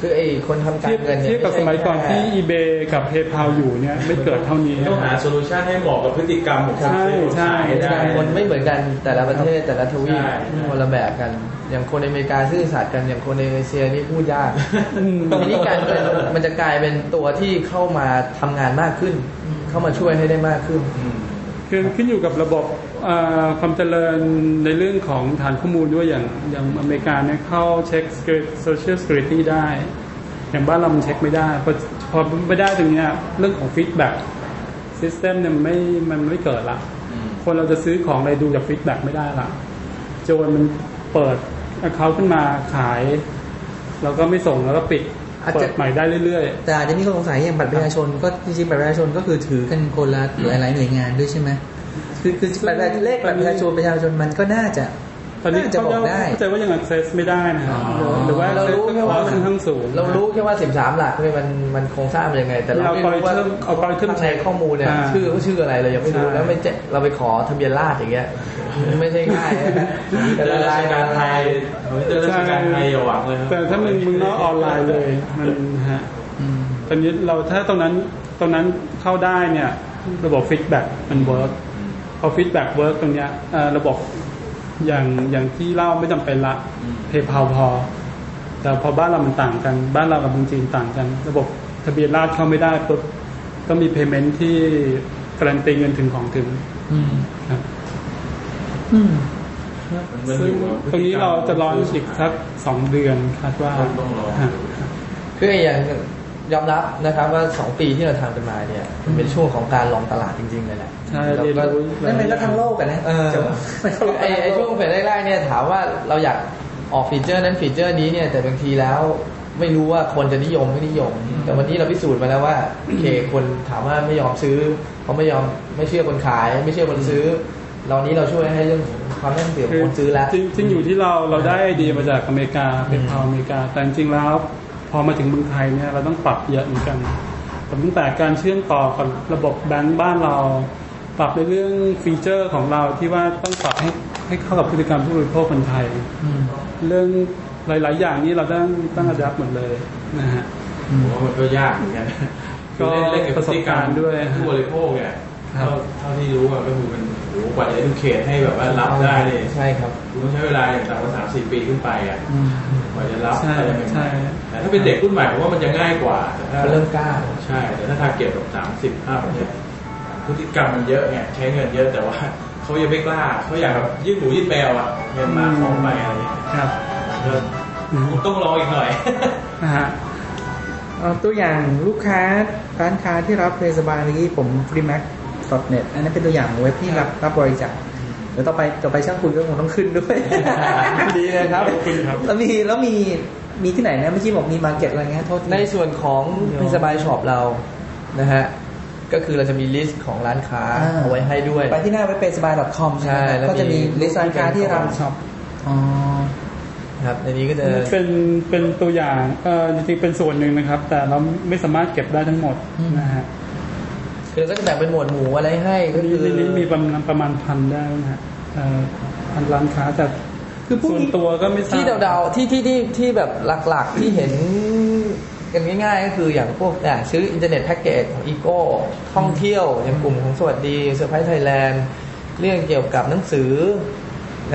คือไอ้คนทำการเทียบเงินเนี่ยเทียบกับสมัยก่อนที่ eBay กับ PayPal อยู่เนี่ยไม่เกิดเท่านี้ ต้องหาโซลูชันให้เหมาะกับพฤติกรรมของคนใช่ซื้อใช่ขายให้ได้ คนไม่เหมือนกันแต่ละประเทศแต่ละทวีปใช่ใช่คนละแบบกัน อย่างคนในอเมริกาซื่อสัตย์กันอย่างคนในเอเชียนี่พูดยากอืมทีนี้การเงินมันจะกลายเป็นตัวที่เข้ามาทำงานมากขึ้นคเข้ามาช่วยให้ได้มากขึ้นคือขึ้นอยู่กับระบบเอ่อ ความเจริญในเรื่องของฐานข้อมูลด้วยอย่างอย่างอเมริกาเนี่ยเข้าเช็ค social security ได้ อย่างบ้านเรามันเช็คไม่ได้ พอพอไม่ได้ตรงเนี้ยเรื่องของ feedback system เนี่ยมันไม่มันไม่เกิดละ คนเราจะซื้อของอะไรดูจาก feedback ไม่ได้ละโจรมันเปิด account ขึ้นมาขาย แล้วก็ไม่ส่งแล้วก็ปิดอาจจะเปิดใหม่ได้เรื่อยแต่อาจจะมีคนสงสัยอย่างบัตรประชาชนก็จริงๆบัตรประชาชนก็คือถือกันคนละหลายๆหน่วยงานด้วยใช่ไหม คือคือบัตรประชาชนเลขบัตรประชาชนประชาชนมันก็น่าจะๆตอนนี้น่าจะเขาบอกได้เข้าใจว่ายัง access ไม่ได้นะครับอ๋อหรือว่าเรารู้ access แค่ว่าค่อนข้างสูง เรารู้แค่ว่า 13 หลักเนี่ยมันมันโครงสร้างเป็นยังไง แต่เราไม่รู้ว่าเอา algorithm ข้างในข้อมูลเนี่ยอ่าชื่อเขาชื่ออะไรเรายังไม่รู้ใช่แล้วไม่เจเราไปขอทะเบียนราษฎร์อย่างเงี้ยไม่ใช่ง่ายนะแต่เจอละราราชยการไทยผมเจอราชการไทยอย่าหวังเลยครับแต่ถ้ามึงมึงนอกออนไลน์เลยมันฮะตอนนี้เราถ้าตรงนั้นตรงนั้นเข้าได้เนี่ยระบบฟีดแบ็กมันเวิร์กพ อฟีดแบ็กเวิร์กตรงเนี้ยเอ่อระบบอย่างอย่างที่เล่าไม่จำเป็นละเพย์พาพอ แต่พอบ้านเรามันต่างกัน บ้านเรากับเมืองจีนต่างกัน ระบบทะเบียนราษฎร์เข้าไม่ได้ปุ๊บต้องมีเพย์เมนต์ที่การันตีเงินถึงของถึงอืมครับอืมมันซึ่องยู่กับพตรงนี้เราจะรออีกสักสองเดือนคาดว่าต้องรอฮะคืออย่าง ยอมรับนะครับว่า2ปีที่เราทำกันมาเนี่ยมันเป็นช่วงของการลองตลาดจริงๆเลยแหละใช่แล้วเรียนก็รู้นั่นเป็นก็ทั้งโลกกันนะเออจะว่าคือไอ้ไอ้ช่วง phase แรกๆเนี่ยถามว่าเราอยากออก feature นั้น feature นี้เนี่ยแต่บางทีแล้วไม่รู้ว่าคนจะนิยมไม่นิยม แต่วันนี้เราพิสูจน์มาแล้วว่าโอเคคนถามว่าไม่ยอมซื้อเขาไม่ยอมไม่เชื่อคนขาย ไม่เชื่อคนซื้อเรานี้เราช่วยให้เรื่องของความน่าเชื่อถือของคนซื้อแล้วจริงจริงอยู่ที่เราเราได้ไอเดียมาจากอเมริกาเป็น PayPal อเมริกาแต่จริงๆแล้วพ อมาถึงเมืองไทยเนี่ยเราต้องปรับเยอะเหมือนกันปรับตั้งแต่การเชื่อมต่อกับระบบแบงก์บ้านเรา ปรับในเรื่องฟีเจอร์ของเราที่ว่าต้องปรับให้ให้เข้ากับพฤติกรรมผู้บริโภคคนไทย เรื่องหลาย ๆ อย่างนี้เราต้องต้องอัดหมดเลยนะฮะผมว่ามันก็ยากเหมือนกันก็คือเล่นเล่นกับพฤติกรรมประสบการณ์ด้วยผู้บริโภคเนี่ยครั เท่าบเท่าที่รู้อะก็คือมันโอ้โหกว่าจะ educate ให้แบบว่ารับได้เนี่ยใช่ครับคุณต้องใช้เวลาอย่างต่ำกว่าสามสี่ปีขึ้นไปอะกว่าจะรับใช่อะไรใหใช่ม่ๆแต่ถ้าเป็นเด็กรุ่นใหม่ผมว่ามันจะง่ายกว่าแต่ถ้าเขาเริ่มกล้าใช่แต่ถ้าทาร์เก็ตแบบสามสิบห้าเนี่ยพฤติกรรมมันเยอะไงใช้เงินเยอะแต่ว่าเขายังไม่กล้าเขาอยากแบบยื่นหมูยื่นแมวอะเงินมาของไปอะไรอย่างเงี้ยครับก็คงต้องรออีกหน่อยนะฮะเอาตัวอย่างลูกค้าร้านค้าที่รับเพย์สบายเมื่อกี้ผม freemax.net อันนั้นเป็นตัวอย่างเว็บที่รับรับบริจาคเดี๋ยวต่อไปต่อไปช่างคุยก็คงต้องขึ้นด้วยดีเลยครับแล้วมีแล้วมีมีที่ไหนนะเมื่อกี้บอกมี market อะไรเงี้ยโทษทีในส่วนของ Paysbuy shop เรานะฮะก็คือเราจะมี list ของร้านค้าอ่าเอาไว้ให้ด้วย ไปที่หน้าเว็บ p a y s b y c o m ใช่ใช่ไหมแล้วก็จะมีมี list ร้านค้าที่รับช็อปอ๋อครับในนี้ก็จะเป็นเป็นตัวอย่างเอ่อจริงๆเป็นส่วนหนึ่งนะครับ แต่เราไม่สามารถเก็บได้ทั้งหมดนะฮะ คือก็จะแบ่งเป็นหมวดหมู่อะไรให้ก็ในคือในนี้มีประมาณประมาณพันได้นะฮะเอ่อพันร้านค้าแต่คือพวกส่วนนี้ตัวก็ไม่ทราบที่เดาๆที่ที่ที่ที่แบบหลักๆที่เห็นกันง่ายๆก็คืออย่างพวกอะซื้ออินเทอร์เน็ตแพ็กเกจของอีโก้ท่องเที่ยวอย่างกลุ่มของสวัสดีเซอร์ไพรส์ไทยแลนด์เรื่องเกี่ยวกับหนังสือ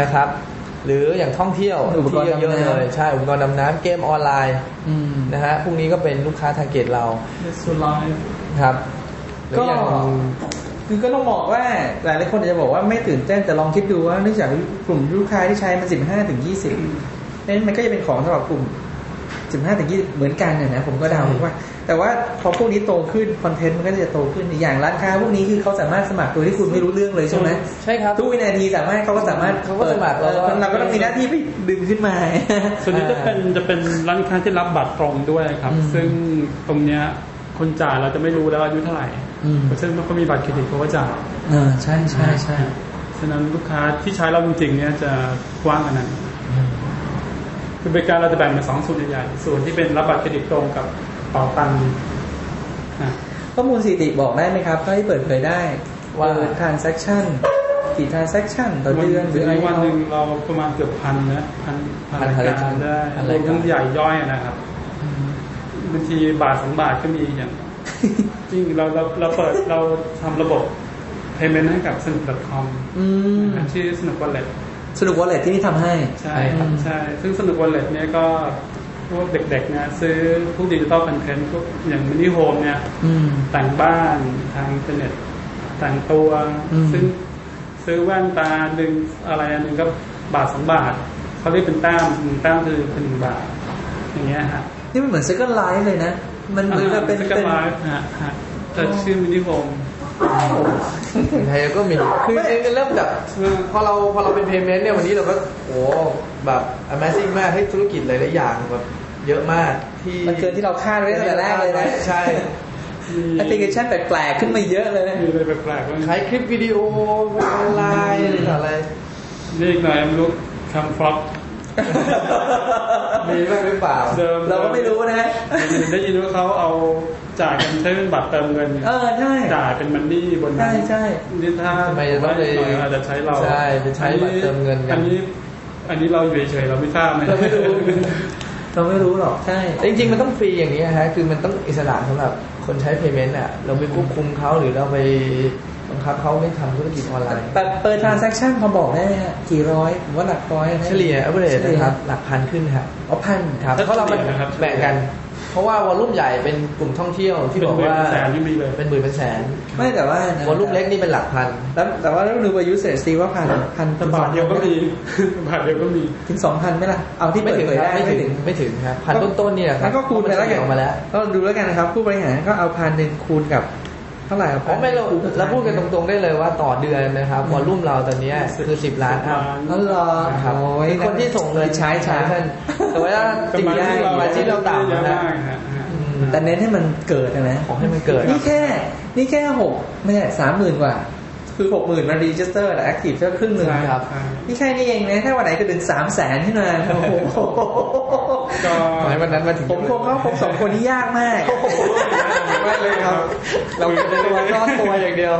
นะครับ หรืออย่างท่องเที่ยวอุปกรณ์ที่เยอะดำๆน้ำเลยใช่อุปกรณ์ดำน้ำเกมออนไลน์อืมนะฮะพวกนี้ก็เป็นลูกค้าทาร์เก็ตเราสุดไลฟ์ครับหรือ ก็อย่างคือก็ต้องบอกว่าหลายหลายคนอาจจะบอกว่าไม่ตื่นเต้นแต่ลองคิดดูว่าเนื่องจากกลุ่มลูกค้าที่ใช้มันสิบห้าถึงยี่สิบนั้นมันก็จะเป็นของสำหรับกลุ่มสิบห้าถึงยี่เหมือนกันนะนะผมก็เดาว่า แต่ว่าพอพวกนี้โตขึ้นคอนเทนต์มันก็จะโตขึ้นอีกอย่างร้านค้าพวกนี้คือเขาสามารถสมัครโดยที่คุณไม่รู้เรื่องเลยใช่ไหมใช่ครับทุกวินาทีสามารถเขาก็สามารถเขาก็สมัครเออแล้วก็เราก็ต้องมีหน้าที่ไปดึงขึ้นมาส่วนนี้จะเป็นจะเป็นร้านค้าที่รับบัตรตรงด้วยครับอืมซึ่งตรงเนี้ยคนจ่ายเราจะไม่รู้แล้วอายุเท่าไหร่อืม เพราะฉะนั้นเขามีบัตรเครดิตเขาก็จ่ายเออใช่ใช่ใช่ฉะนั้นลูกค้าที่ใช้เราจริงๆเนี่ยจะกว้างขนาดนั้นคือบริการเราจะแบ่งเป็นสองส่วนใหญ่ๆส่วนที่เป็นรับบัตรเครดิตตรงกับเป๋าตังค์อะข้อมูลสถิติบอกได้ไหมครับเท่าที่เปิดเผยได้ว่าเออ transaction กี่ transaction ต่อเดือนหรืออะไรวันหนึ่งที่เราประมาณเกือบพันนะพันพันพันรายการรายการได้พันรรายวมการทั้งใหญ่ย่อยนะครับบางทีบาทสองบาทก็มีอย่าง จริงเราเราเราเปิดเราทำระบบ payment ให้กับสนุก .com อืมชื่อสนุก wallet สนุก wallet ที่นี่ทำให้ ใช่ครับใช่ ซึ่งสนุก wallet เนี่ยก็พวกเด็กๆเนี่ยซื้อพวก digital content พวกอย่าง Mini Home เนี่ยอืมแต่งบ้านทางอินเทอร์เน็ตแต่งตัวอืมซึ่งซื้อแว่นตาหนึ่งอะไรอันหนึ่งก็บาทสองบาทเขาเรียกเป็นแต้มหนึ่งแต้มคือเป็นหนึ่งบาท อย่างเงี้ยฮะนี่มันเหมือน Second Life เลยนะ มันเหมือนกับเป็นสเป็นไลฟ์ฮะฮะแต่ชื่อมินิโฮมถึงไทยก็มีคือเริ่มจากพอเราพอเราเป็น payment เนี่ยวันนี้เราก็โอ้แบบ amazing มากให้ธุรกิจหลายๆอย่างแบบเยอะมากที่มันเกินที่เราคาดไว้ตั้งแต่แรกเลยนะใช่แอปพลิเคชันแปลกๆขึ้นมาเยอะเลยมีอะไรแปลกๆบ้างขายคลิปวิดีโอออนไลน์อะไรต่ออะไรนี่อีกหน่อยไม่รู้คำฟล็อป มีบ้างหรือเปล่าเดิม เราก็ไม่รู้นะ ได้ยินว่าเขาเอาจ่ายกันใช้เป็นบัตรเติมเงิน เออใช่ จ่ายเป็นมันนี่บนใช่ใช่ นี่ถ้าทำไมจะต้องไปหน่อยอาจจะใช้เราใช่ไปใช้บัตรเติมเงินกัน อันนี้ อันนี้เราอยู่เฉยๆเราไม่ทราบนะเราไม่รู้เราไม่รู้หรอก ใช่ แต่จริง ๆ มันต้องฟรีอย่างนี้ฮะ คือมันต้องอิสระสำหรับคนใช้ payment อะ เราไปควบคุมเขาหรือเราไป บังคับเขาไม่ทำธุรกิจออนไลน์แต่เปิด transaction พอบอกได้ไหมฮะกี่ร้อยผมว่าหลักร้อยนะเฉลี่ย average นะครับ หลักพันขึ้นครับอ๋อพันครับเพราะเรามันแบ่งกัน เพราะว่าวอลลุ่มใหญ่เป็นกลุ่มท่องเที่ยวที่บอกว่าเป็นหมื่นเป็นแสนยังมีเลยเป็นหมื่นเป็นแสนไม่แต่ว่านะวอลลุ่มเล็กนี่เป็นหลักพันแล้วแต่ว่าเราดูอายุเสร็จซีว่าพันพันแต่บาทเดียวก็มีบาทเดียวก็มีถึงสองพันไหมล่ะเอาที่ไม่เปิดถึงเผยครับได้ไม่ถึงไม่ถึงครับพันต้นๆเนี่ยครังั้นก็คูณไปแล้วกักันออกมาแล้วก็ดูแล้วกันนะครับผู้บริหารก็เอาพันหนึ่งคูณกับเท่าไหร่ครับอ๋อไม่เราเราพูดกันตรงๆได้เลยว่าต่อเดือนนะครับวอลลุ่มเราตอนเนี้ยคือสิบล้านอัพอ๋อเหรอครับโอ้ยคือคนที่ส่งเงินใช้ใช้ท่านแต่ว่าจริงกำไรที่เราๆมาที่เราต่ำเยอะนะมากฮะอืมแต่เน้นให้มันเกิดนะ ขอให้มันเกิด นี่แค่ นี่แค่หกไม่ใช่สามหมื่นกว่า คือหกหมื่นมัน register แต่ active แค่ครึ่งหนึ่งใช่ครับใช่นี่แค่นี้เองนะถ้าวันไหนจะถึงสามแสนขึ้นมาโอ้โหก็ขอให้วันนั้นมาถึงผมคงเข้าคงสองคนนี้ยากมากไม่เลยครับ เราเป็นตัวรอดตัวอย่างเดียว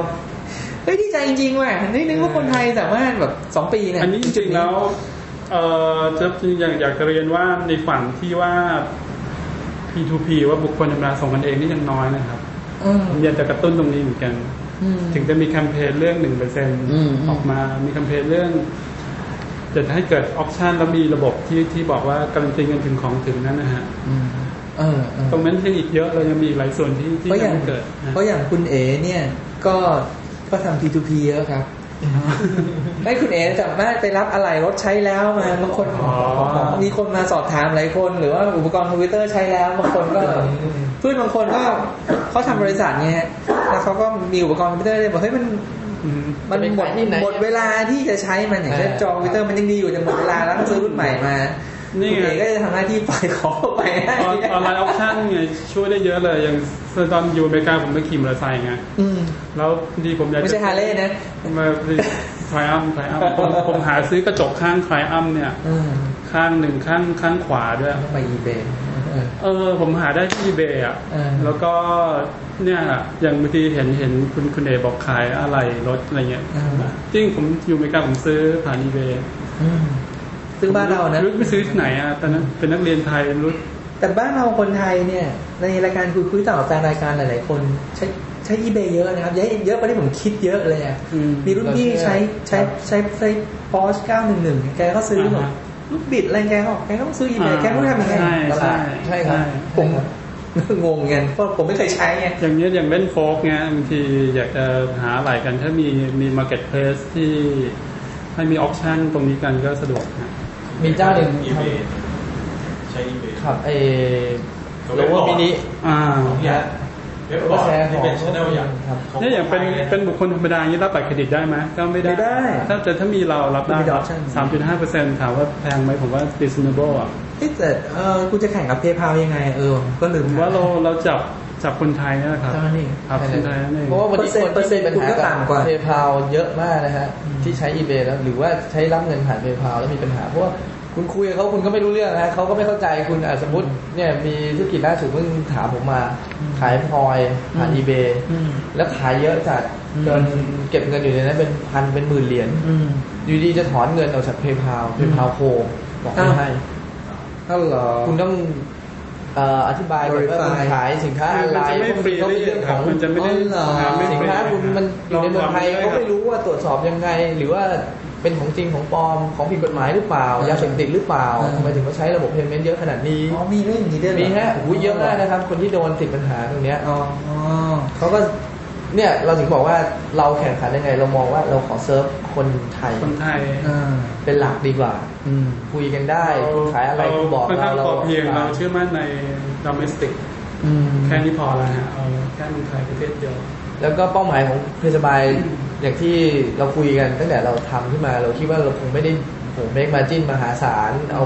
เฮ้ยดีใจจริงๆว่ะนี่นึกว่าคนไทยสามารถแบบสองปีเนี่ยอันนี้จริงๆแล้วเอ่อจะอยากอยากจะเรียนว่าในฝั่งที่ว่า P2P ว่าบุคคลธรรมดาส่งกันเองนี่ยังน้อยนะครับอืมผมอยากจะกระตุ้นตรงนี้เหมือนกันอืม ถึงจะมีแคมเปญเรื่องหนึ่งเปอร์เซ็นอืมออกมามีแคมเปญเรื่องจะให้เกิดออปชันแล้วมีระบบที่ที่บอกว่าการันตีเงินถึงของถึงนั้นนะฮะอืมเออเออตรงนั้นยังอีกเยอะเลยยังมีอีกหลายส่วนที่ที่เพราะอยัย่างงไม่เกิดนะเพราะอย่างคุณเอเนี่ยก็ก็ทำ P2P เยอะครับไม่คุณเอ๋สามารถไปรับอะไรรถใช้แล้วมาบางคนมีคนมาสอบถามหลายคน หรือว่าอุปกรณ์คอมพิวเตอร์ใช้แล้วบางคนก็ เพื่อนบางคนก็เขาทำบริษัทไงฮะแล้วเขาก็มีอุปกรณ์คอมพิวเตอร์เลยบอกเฮ้ยมันอืมมันจะไปหมดขายที่ไหนหมดเวลาที่จะใช้มันอย่างเช่นอ่าจอคอมพิวเตอร์มันยังดีอยู่แต่หมดเวลาแล้วต้องซื้อรุ่นใหม่มานี่คุณไงเอ๋ก็จะทำหน้าที่ปล่อยของออกไปให้ online auction ไงช่วยได้เยอะเลยอย่างตอนอยู่อเมริกาผมไปขี่มอเตอร์ไซค์ไงอืมแล้วดีผมอยากจะไม่ใช่ฮาร์เลย์นะมาทริอัมทริอัมผมผมหาซื้อกระจกข้างทริอัมเนี่ยอืมข้างหนึ่งข้างข้างขวาด้วยต้องไปอีเบย์ เออ ผมหาได้ที่เบย์อะเออแล้วก็เนี่ยอย่างบางทีเห็นเห็นคุณคุณเอบอกขายอะไรรถอะไรเงี้ยจริงผมอยู่อเมริกาผมซื้อผ่านอีเบย์ซึ่งบ้านเรานะรู้ไม่ซื้อที่ไหนอะตอนนั้นเป็นนักเรียนไทยรู้แต่บ้านเราคนไทยเนี่ย ในรายการคุยคุยต่อแฟนรายการหลาย ๆ คนใช้ใช้อีเบย์เยอะนะครับ เยอะเยอะกว่าที่ผมคิดเยอะเลยอะอืมมีรุ่นพี่ใช้ใช้ใช้ใช้พอช911แกก็ซื้อหมดอ่าฮะ ลูกบิดอะไรแกก็แกก็ต้องซื้ออีเบย์แกไม่รู้ทำยังไงใช่ตลาใช่ดใช่ครับผมงงเงินเพราะผมไม่เคยใช้ไงอย่างเนี้ยอย่างเล่นโฟกเงี้ยบางทีอยากจะหาอะไรกันถ้ามีมีมาร์เก็ตเพลสที่ให้มีออปชันตรงนี้กันก็สะดวกนะมีเจ้าหนึ่งอีเบใช้อีเบขับเอเขาโลเรียกเวอว่าร์มินิอ่า อย่างเว็บบอร์ดที่เป็น channel อย่างครับเนี่ยอย่างเป็นเป็นบุคคลธรรมดาอย่างนี้รับบัตรเครดิตได้ไหมก็ไม่ได้ไม่ได้ถ้าจะถ้ามีเรารับได้มี option สามจุดห้าเปอร์เซ็นต์ถามว่าแพงไหมผมว่า reasonable อะเอ๊ะแต่เออกูจะแข่งกับ PayPalังไงเออ ก็ลืมผมว่าเราเราจับจับคนไทยนี่แหละครับเท่านั้นเองครับคนไทยนั่นเองเพราะว่าวันนี้เปอร์เซ็นต์คนที่มีปัญหาเปอร์เซ็นต์คุณก็ต่ำกว่า PayPalเยอะมากนะฮะที่ใช้ eBay แล้วหรือว่าใช้รับเงินผ่าน PayPal แล้วมีปัญหาเพราะว่า คุณคุยกับเขาคุณก็ไม่รู้เรื่องนะฮะเขาก็ไม่เข้าใจคุณอะสมมติเนี่ยมีธุรกิจล่าสุดเพิ่งถามผมมา ขายพลอยผ่าน eBay อืมแล้วขายเยอะจัดอืมจนเก็บเงินอยู่ในนั้นเป็นพันเป็นหมื่นเหรียญอืมอยู่ดีจะถอนเงินออกจากเพย์พาเพย์พาโคบอกไม่อ้าวให้ก็เหรอคุณต้องเอ่ออธิบายก่อนว่า Verify คุณขายสินค้าอะไรมันจะไม่ฟรีพวกนี้ก็เป็นเรื่องของมันจะไม่ได้อ๋อเหรอไม่สินฟรีค้าคุณมันอยู่ในเมืองไทยเขาไม่รู้ว่าตรวจสอบยังไง หรือว่า เป็นของจริงของปลอมของผิดกฎหมายหรือเปล่าอ่ายยาเสพติดหรือเปล่าอ่าทำไมถึงมาใช้ระบบเพย์เมนต์เยอะขนาดนี้อ๋อมีเรื่องอย่างนี้ด้วยเหรอมีฮะโอ้โหเยอะมากนะครับ คนที่โดนติดปัญหาตรงเนี้ยอ๋อเขาก็เนี่ยเราถึงบอกว่าเราแข่งขันยังไง เรามองว่าเราขอเซิร์ฟคนไทยคนไทยอ่าเป็นหลักดีกว่าอืมคุยกันได้คุณขายอะไรคุณบอกค่อนเราข้างเราพอเพียงเราเชื่อมั่นใน domestic อืมแค่นี้พอแล้วฮะเอาแค่เมืองไทยประเทศเดียวแล้วก็เป้าหมายของเพจบาย อย่างที่เราคุยกันตั้งแต่เราทำขึ้นมาเราคิดว่าเราคงไม่ได้โหเมกมาจิ้นมหาศาลเอา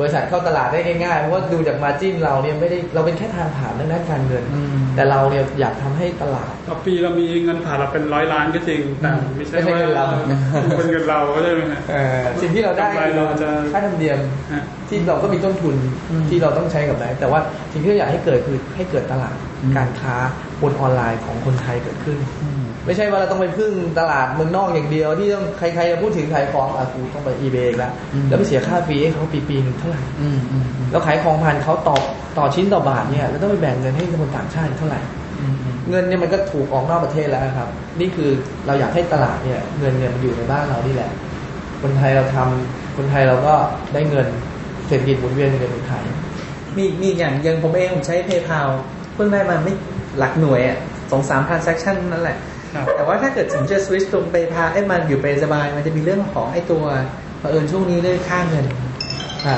บริษัทเข้าตลาดได้ง่ายๆเพราะว่าดูจากมาจิ้นเราเนี่ยไม่ได้เราเป็นแค่ทางผ่านทางด้านการเงินอืมแต่เราเนี่ยอยากทำให้ตลาดต่อปีเรามีเงินผ่านเราเป็นร้อยล้านก็จริงแต่ไม่ใช่ไม่ใช่ว่าเงินเราเป็นเงินเราก็ใช่ไหมฮะสิ่งที่เราได้กำไรเราจะค่าธรรมเนียมฮะที่เราก็มีต้นทุนอืมที่เราต้องใช้กับไหนแต่ว่าสิ่งที่เราอยากให้เกิดคือให้เกิดตลาดอืมการค้าบนออนไลน์ของคนไทยเกิดขึ้นอืม ไม่ใช่ว่าเราต้องไปพึ่งตลาดเมืองนอกอย่างเดียว ที่ต้องใครๆจะพูดถึงขายของอะกูต้องไป eBay อีกแล้วอืมแล้วไปเสียค่าฟรีให้เขาปีปีๆหนึงเท่าไหร่อืมอืมอืมแล้วขายของผ่านเขาต่อต่อชิ้นต่อบาทเนี่ยแล้วต้องไปแบ่งเงินให้คนต่างชาติเท่าไหร่อืมอืมเงินเนี่ยมันก็ถูกออกนอกประเทศแล้วนะครับ นี่คือเราอยากให้ตลาดเนี่ย เงินเนี่ยมันอยู่ในบ้านเรานี่แหละ คนไทยเราทำคนไทยเราก็ได้เงินเศรษฐกิจหมุนเวียนในเมืองไทยมีมีอีกอย่างอย่างผมเองผมใช้ PayPal เพิ่งได้มาไม่หลักหน่วยอะสองสาม transaction นั่นแหละครับ แต่ว่าถ้าเกิดผมจะ switch ตรง PayPal เอ้ยมันอยู่ไปสบาย มันจะมีเรื่องของไอ้ตัวเผอิญช่วงนี้เรื่องค่าเงิน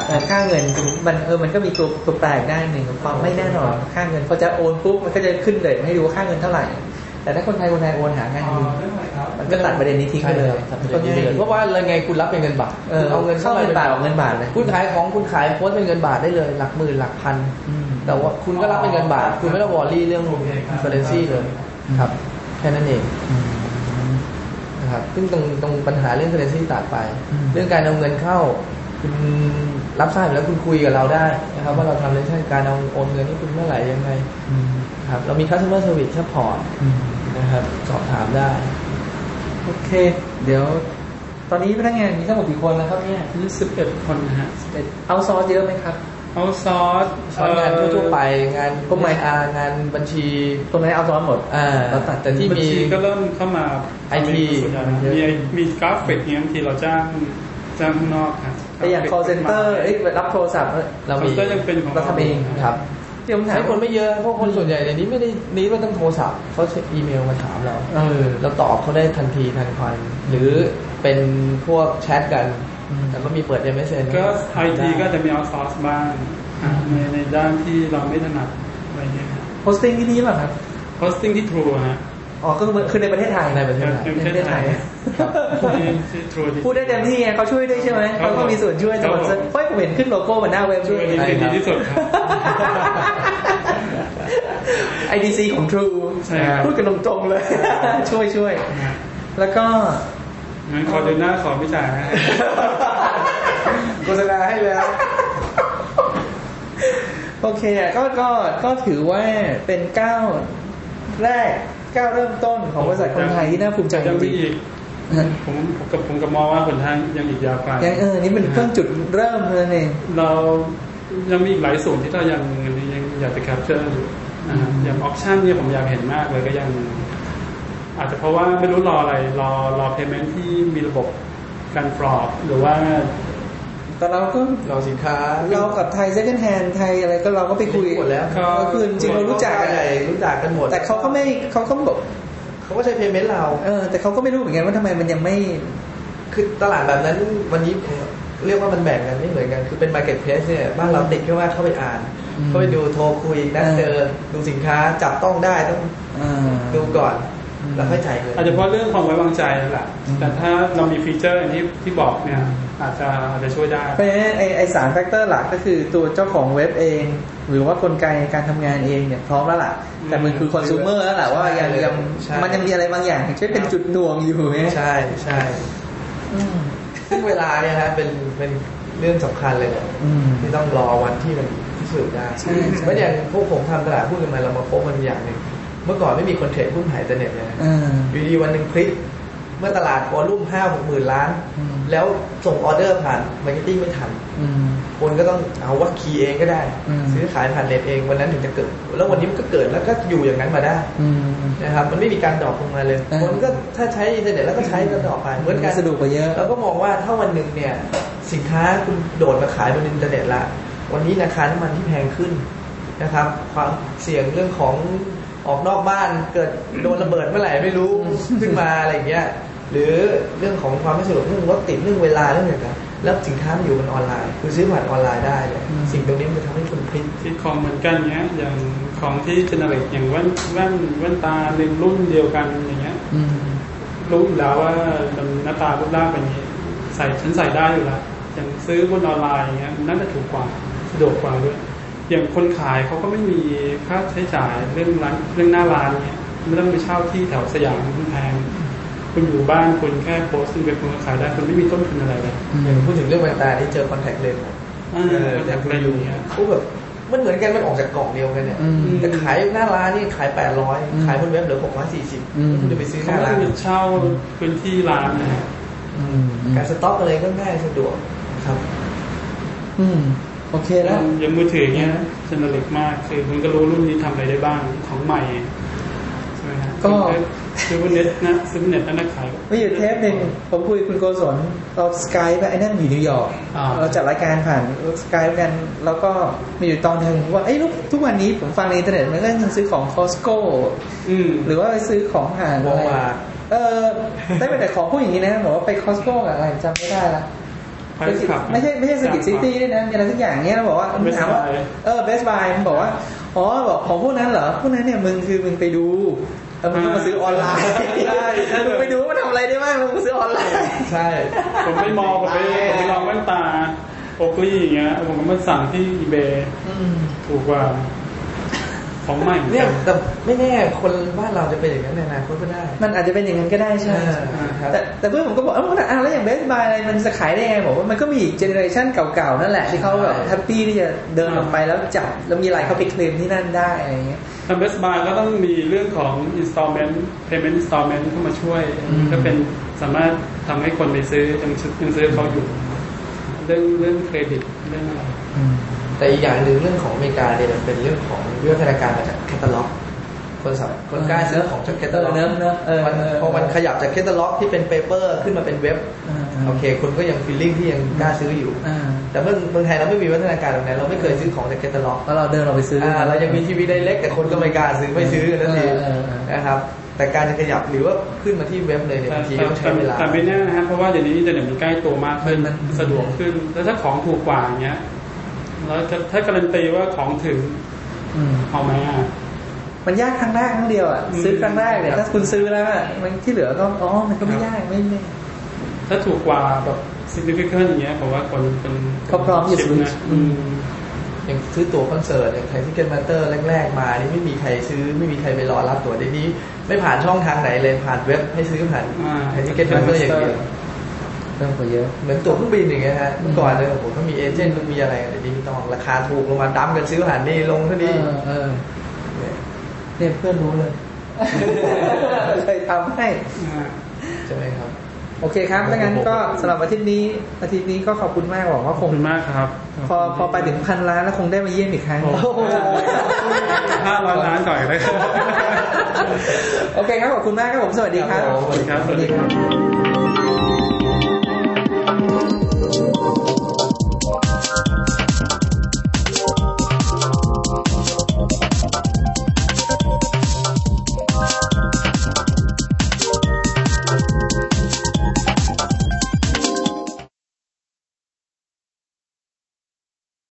แต่ค่าเงินมันเออมันก็มีตัวตัวแปลกได้หนึ่งความไม่แน่นอนค่าเงินพอจะโอนปุ๊บมันก็จะขึ้นเรทมาให้ดูว่าค่าเงินเท่าไหร่ แต่ถ้าคนไทยคนไทยโอนหาง่ายดีมันก็ตัดประเด็นนี้ทิ้งไปเลยใช่ครับตัดประเด็นนี้ไปเลยเพราะว่าอะไรไงคุณรับเป็นเงินบาทเออเอาเงินเข้าเข้าเงินบาทออกเงินบาทเลยคุณขายของคุณขายโพสต์เป็นเงินบาทได้เลย หลักหมื่นหลักพันอืมแต่ว่าคุณก็รับเป็นเงินบาท คุณไม่ต้องวอรี่เรื่อง currency เลยครับแค่นั้นเองนะครับซึ่งตรงตรงปัญหาเรื่อง currency ตัดไปอืมเรื่องการเอาเงินเข้า คุณรับทราบอยู่แล้วคุณคุยกับเราได้นะครับ ว่าเราทำเรื่องการเอาโอนเงินให้คุณเมื่อไหร่ยังไงอืมครับ เรามี customer service support อืมนะครับ สอบถามได้ โอเค เดี๋ยว ตอนนี้พนักงานมีทั้งหมดกี่คนแล้วครับเนี่ยยี่สิบเอ็ดคนนะฮะ outsource เยอะไหมครับ เอาซอสสอนงานทั่วๆไปงานพวกไหนอางานบัญชีตรงไหน outsource หมดอ่าเราตัดแต่ที่บัญมีชีก็เริ่มเข้ามา IT ส่วนใหญ่นะมีมีกราฟิกเนี้ยบางทีเราจ้างจ้างข้างนอกครับแต่อย่าง call center เอ้ยรับโทรศัพท์เรามีก็ยังเป็นของเราทำเองครับเดี๋ยวผมถามใช้คนไม่เยอะเพราะคนส่วนใหญ่ในนี้ไม่ได้นี้ว่าต้องโทรศัพท์เขาอีเมลมาถามเราเออเราตอบเขาได้ทันทีทันควันหรือเป็นพวกแชทกันอืม แต่ก็มีเปิด MSN ก็ไอทีก็จะมีเอาซอสบ้างอะในในด้านที่เราไม่ถนัดอะไรเงี้ยครับ hosting ที่นี่ป่ะครับ hosting ที่ True ฮะอ๋อก็คือคือในประเทศไทยในประเทศไทยในประเทศไทยครับที่ที่ True ที่พูดได้เต็มที่ไงเขาช่วยด้วยใช่ไหมครัเขาบก็มีส่วนช่วยครัสบปอนเซอร์เฮ้ยผมเห็นขึ้นโลโก้บนหน้าเว็บช่ด้ววยยดีดีที่สุดครับ IDC ของ True ใช่ครับพูดกันตรงๆเลย ช่วยช่วย แล้วก็ งั้นขอเดือนหน้าขอไม่จ่ายนะฮะโฆษณาให้แล้ว โอเคอะก็ก็ก็ถือว่าเป็นก้าวแรกก้าวเริ่มต้นของบริษัทคนไทยที่น่าภูมิใจจยังมีริงอีกๆผมผมกับผมกับมองว่าคนทางยังอีกยาวไกลยังเออนี่เป็นเพิ่งจุดเริ่มเท่านั้นเองเรายังมีอีกหลายส่วนที่เรายังยังอยากจะ capture อยู่นะฮะอย่างออปชั่นเนี่ยผมอยากเห็นมากเลยก็ยัง อาจจะเพราะว่าไม่รู้รออะไรรอรอ paymentที่มีระบบการ fraud หรือว่า แต่เราก็เราสินค้าเรากับไทย second hand ไทยอะไรก็เราก็ไปคุยหมดแล้วก็คือจริงๆเรารู้จักกันใหญ่รู้จักกันหมด แต่เขาก็ไม่เขาก็บอกเขาก็ใช้เพย์เมนต์เราเออแต่เขาก็ไม่รู้เหมือนกันว่าทำไมมันยังไม่คือตลาดแบบนั้นวันนี้เรียกว่ามันแบ่งกันไม่เหมือนกัน คือเป็น market place เนี่ยบ้านเราติดแค่ว่าเข้าไปอ่านอืมเข้าไปดูโทรคุยนัดเจอดูสินค้าจับต้องได้ต้องอ่าดูก่อน อืมแล้วค่อยจ่ายเงินอาจจะเพราะเรื่องความไว้วางใจนั่นแหละอืมแต่ถ้าเรามีฟีเจอร์อย่างที่ที่บอกเนี่ยอาจจะอาจจะช่วยได้เพราะฉะนั้นไอไอสาม factor หลักก็คือตัวเจ้าของเว็บเอง หรือว่ากลไกการทำงานเองเนี่ยพร้อมแล้วล่ะ แต่มันคือคอน sumer แล้วแหละว่ายังยังใช่มันยังมีอะไรบางอย่างที่เป็นจุดหน่วงอยู่ไงใช่ใช่อืมซึ่งเวลาเนี่ยฮะเป็นเป็นเรื่องสำคัญเลยเนี่ยอืมที่ต้องรอวันที่มันพิสูจน์ได้ใช่ใช่ไม่อย่างพวกผมทำตลาดหุ้นกันมาเรามาพบมันอย่างหนึ่ง เมื่อก่อนไม่มีคน trade หุ้นผ่านอินเทอร์เน็ตเลยนะอ่าอยู่ดีวันหนึ่งคลิกเมื่อตลาด volume ห้าหกหมื่นล้านอืมแล้วส่งออเดอร์ผ่าน marketing ไม่ทันอืมคนก็ต้องเอาว่า key เองก็ได้อืมซื้อขายผ่านเน็ตเองวันนั้นถึงจะเกิด แล้ววันนี้มันก็เกิดแล้วก็อยู่อย่างนั้นมาได้อืมนะครับมันไม่มีการ drop ลงมาเลยอ่าคนก็ถ้าใช้อินเทอร์เน็ตแล้วก็ใช้ก็ drop ไปเหมือนกันสะดวกกว่าเยอะเราก็มองว่าถ้าวันหนึ่งเนี่ย สินค้าคุณโดดมาขายบนอินเทอร์เน็ตละวันนี้ราคาน้ำมันที่แพงขึ้นนะครับ ความเสี่ยงเรื่องของ ออกนอกบ้านเกิดโดนระเบิดเมื่อไหร่ไม่รู้ขึ้นมาอะไรอย่างเงี้ยหรือเรื่องของความไม่สะดวกเรื่องรถติดเรื่องเวลาเรื่องอะไรต่างๆแล้วสินค้ามันอยู่บนออนไลน์คือซื้อผ่านออนไลน์ได้เลยสิ่งตรงนี้มันจะทำให้คุณพลิกที่ของเหมือนกันเนี้ยอย่างของที่เจเนเรตอย่างแว่นแว่นแว่นตาในรุ่นเดียวกันอย่างเงี้ยอืมรู้อยู่แล้วว่ามันหน้าตารูปร่างเป็นอย่างนี้ใส่ฉันใส่ได้อยู่แล้วอย่างซื้อบนออนไลน์อย่างเงี้ยมันน่าจะถูกกว่าสะดวกกว่าด้วย อย่างคนขายเขาก็ไม่มีค่าใช้จ่ายเรื่องร้านเรื่องหน้าร้านเงี้ยไม่ต้องไปเช่าที่แถวสยามคุณแพงคุณอยู่บ้านคุณแค่โพสต์เป็นคุณก็ขายได้คุณไม่มีต้นทุนอะไรเลยอย่างพูดถึงเรื่องแว่นตาที่เจอคอนแทคเลนส์อ่าเอออยากเป็นอย่างเงี้ยเขาแบบมันเหมือนกันมันออกจากกล่องเดียวกันเนี่ยอืมแต่ขายหน้าร้านนี่ขายแปดร้อยอืมขายบนเว็บเหลือหกร้อยสี่สิบอืมคุณจะไปซื้อหเขาน้าไม่ร้าได้นไปเช่าพื้นที่ร้านนะฮะอืมอืมการสต็อกอะไรก็ง่ายสะดวกครับ อืมโอเคแล้วอย่างมือถือเงี้ย generate มากคือมันก็รู้รุ่นนี้ทำอะไรได้บ้างของใหม่ใช่ไหมฮะก็ซื้อบนเน็ตนะซื้อบนเน็ตแล้วนะขายมีอยู่เทปหนึ่งผมคุยกับคุณโกศลเรา Skype ไปไอ้นั่นอยู่นิวยอร์กอ่าเราจัดรายการผ่าน Skype กัน แล้วก็มีอยู่ตอนหนึ่งว่าไอ้ยลูกทุกวันนี้ผมฟังในอินเทอร์เน็ตมันก็ยังซื้อของ Costcoอืมหรือว่าไปซื้อของห่างอะไร Walmart เออได้เป็นแต่ของผู้อย่างนี้นะบอกว่าไป Costco อะไรจำไม่ได้ละ ไปขับไม่ใช่ไม่ใช่ Circuit Cityด้วยนะมีอะไรสักอย่างเนี้ยเราบอกว่ามันถามว่า Best Buy เออ Best Buy มันบอกว่าอ๋อบอกของพวกนั้นเหรอพวกนั้นเนี่ยมึงคือมึงไปดูแล้วมึงก็มาซื้อออนไลน์ใช่ใช่มึงไปดูว่ามันทำอะไรได้บ้างแล้วมึงซื้อออนไลน์ใช่ ผมไปมองผมไปผมไปลองแว่นตา Oakley อย่างเงี้ยผมก็มาสั่งที่ eBayถูกกว่า ของใหม่เนี่ยแต่ไม่แน่คนบ้านเราจะเป็นอย่างนั้นในอนาคตก็ได้ มันอาจจะเป็นอย่างนั้นก็ได้ใช่ไหมอ่าครับแต่แต่เพื่อนผมก็บอกเอออะแล้วอย่าง Best Buy อะไรมันจะขายได้ไงบอกว่ามันก็มีอีก generation เก่าๆนั่นแหละที่เขาแบบ happy ที่จะเดินออกไปแล้วจับแล้วมีอะไรเขาไปเคลมที่นั่นได้อะไรอย่างเงี้ยทำ Best Buy ก็ต้องมีเรื่องของ installment payment installment เข้ามาช่วยอืมก็เป็นสามารถทำให้คนไปซื้อยังซื้อยังซื้อเขาอยู่ เรื่องเรื่องเครดิตเรื่องอะไร แต่อีกอย่างหนึ่งเรื่องของอเมริกาเนี่ยมันเป็นเรื่องของวิวัฒนาการมาจากแคตตาล็อก คนสับคนกล้าซื้อของจากแคตตาล็อกเนอะเนอะเออมันเออพอมันขยับจากแคตตาล็อกที่เป็น paper ขึ้นมาเป็นเว็บอ่าโอเคคุณก็ยัง feeling ที่ยังกล้าซื้ออยู่อ่าแต่เมื่อเมืองไทยเราไม่มีวัฒนาการแบบนั้นเราไม่เคยซื้อของจากแคตตาล็อกแล้วเราเดินออกไปซื้ออ่าเรายังมี TV Direct แต่คนก็ไม่กล้าซื้อไม่ซื้อกันนั่นเองเออเออเออนะครับแต่การจะขยับหรือว่าขึ้นมาที่เว็บเลยเนี่ยแต่บางทีแต่ต้องใช้เวลาแต่ไม่แน่นะฮะเพราะว่าเดี๋ยวนี้อินเทอร์เน็ตมันใกล้ตัวมากขึ้นมันสะดวกขึ้น แล้วถ้าของถูกกว่าอย่างเงี้ย แล้วจะถ้าการันตีว่าของถึงอืมเอาไหมอะมันยากครั้งแรกครั้งเดียวอะอืมซื้อครั้งแรกเนี่ยถ้าคุณซื้อแล้วอะมันที่เหลือก็อ๋อมันก็ไม่ยากไม่ไม่ถ้าถูกกว่าแบบ significant อย่างเงี้ยผมว่าคนคนเขาพร้อมจะซื้อนะอืมอย่างซื้อตั๋วคอนเสิร์ตอย่าง Thaiticketmaster แรก ๆ มานี่ไม่มีใครซื้อไม่มีใครไปรอรับตั๋วเดี๋ยวนี้ ไม่ผ่านช่องทางไหนเลยผ่านเว็บให้ซื้อผ่านอ่า Thaiticketmaster อย่างเดียว เริ่มกว่าเยอะเหมือนตั๋วเครื่องบินอย่างเงี้ยฮะเมื่อก่อนเลยโอ้โหเขามี agent มีอะไรกันเดี๋ยวนี้ไม่ต้องราคาถูกลงมา dump กันซื้อผ่านนี่ลงเท่าเอนี้อเออเนี่ยเนี่ยเพื่อนรู้เลยเคยทำให้อ่าใช่ไหมครับ โอเคครับดังนั้นก็สำหรับอาทิตย์นี้ อาทิตย์นี้ก็ขอบคุณมากหวังว่าขคอบงคุณมากครับ พอพอไปถึงพันล้านแล้วคงได้มาเยี่ยมอีกครั้งโอ้โหห้าร้อยล้านก่อนเลยโอเคครับขอบคุณมากครับผมสวัสดีครับครับผมสวัสดีครับสวัสดีครับ thank you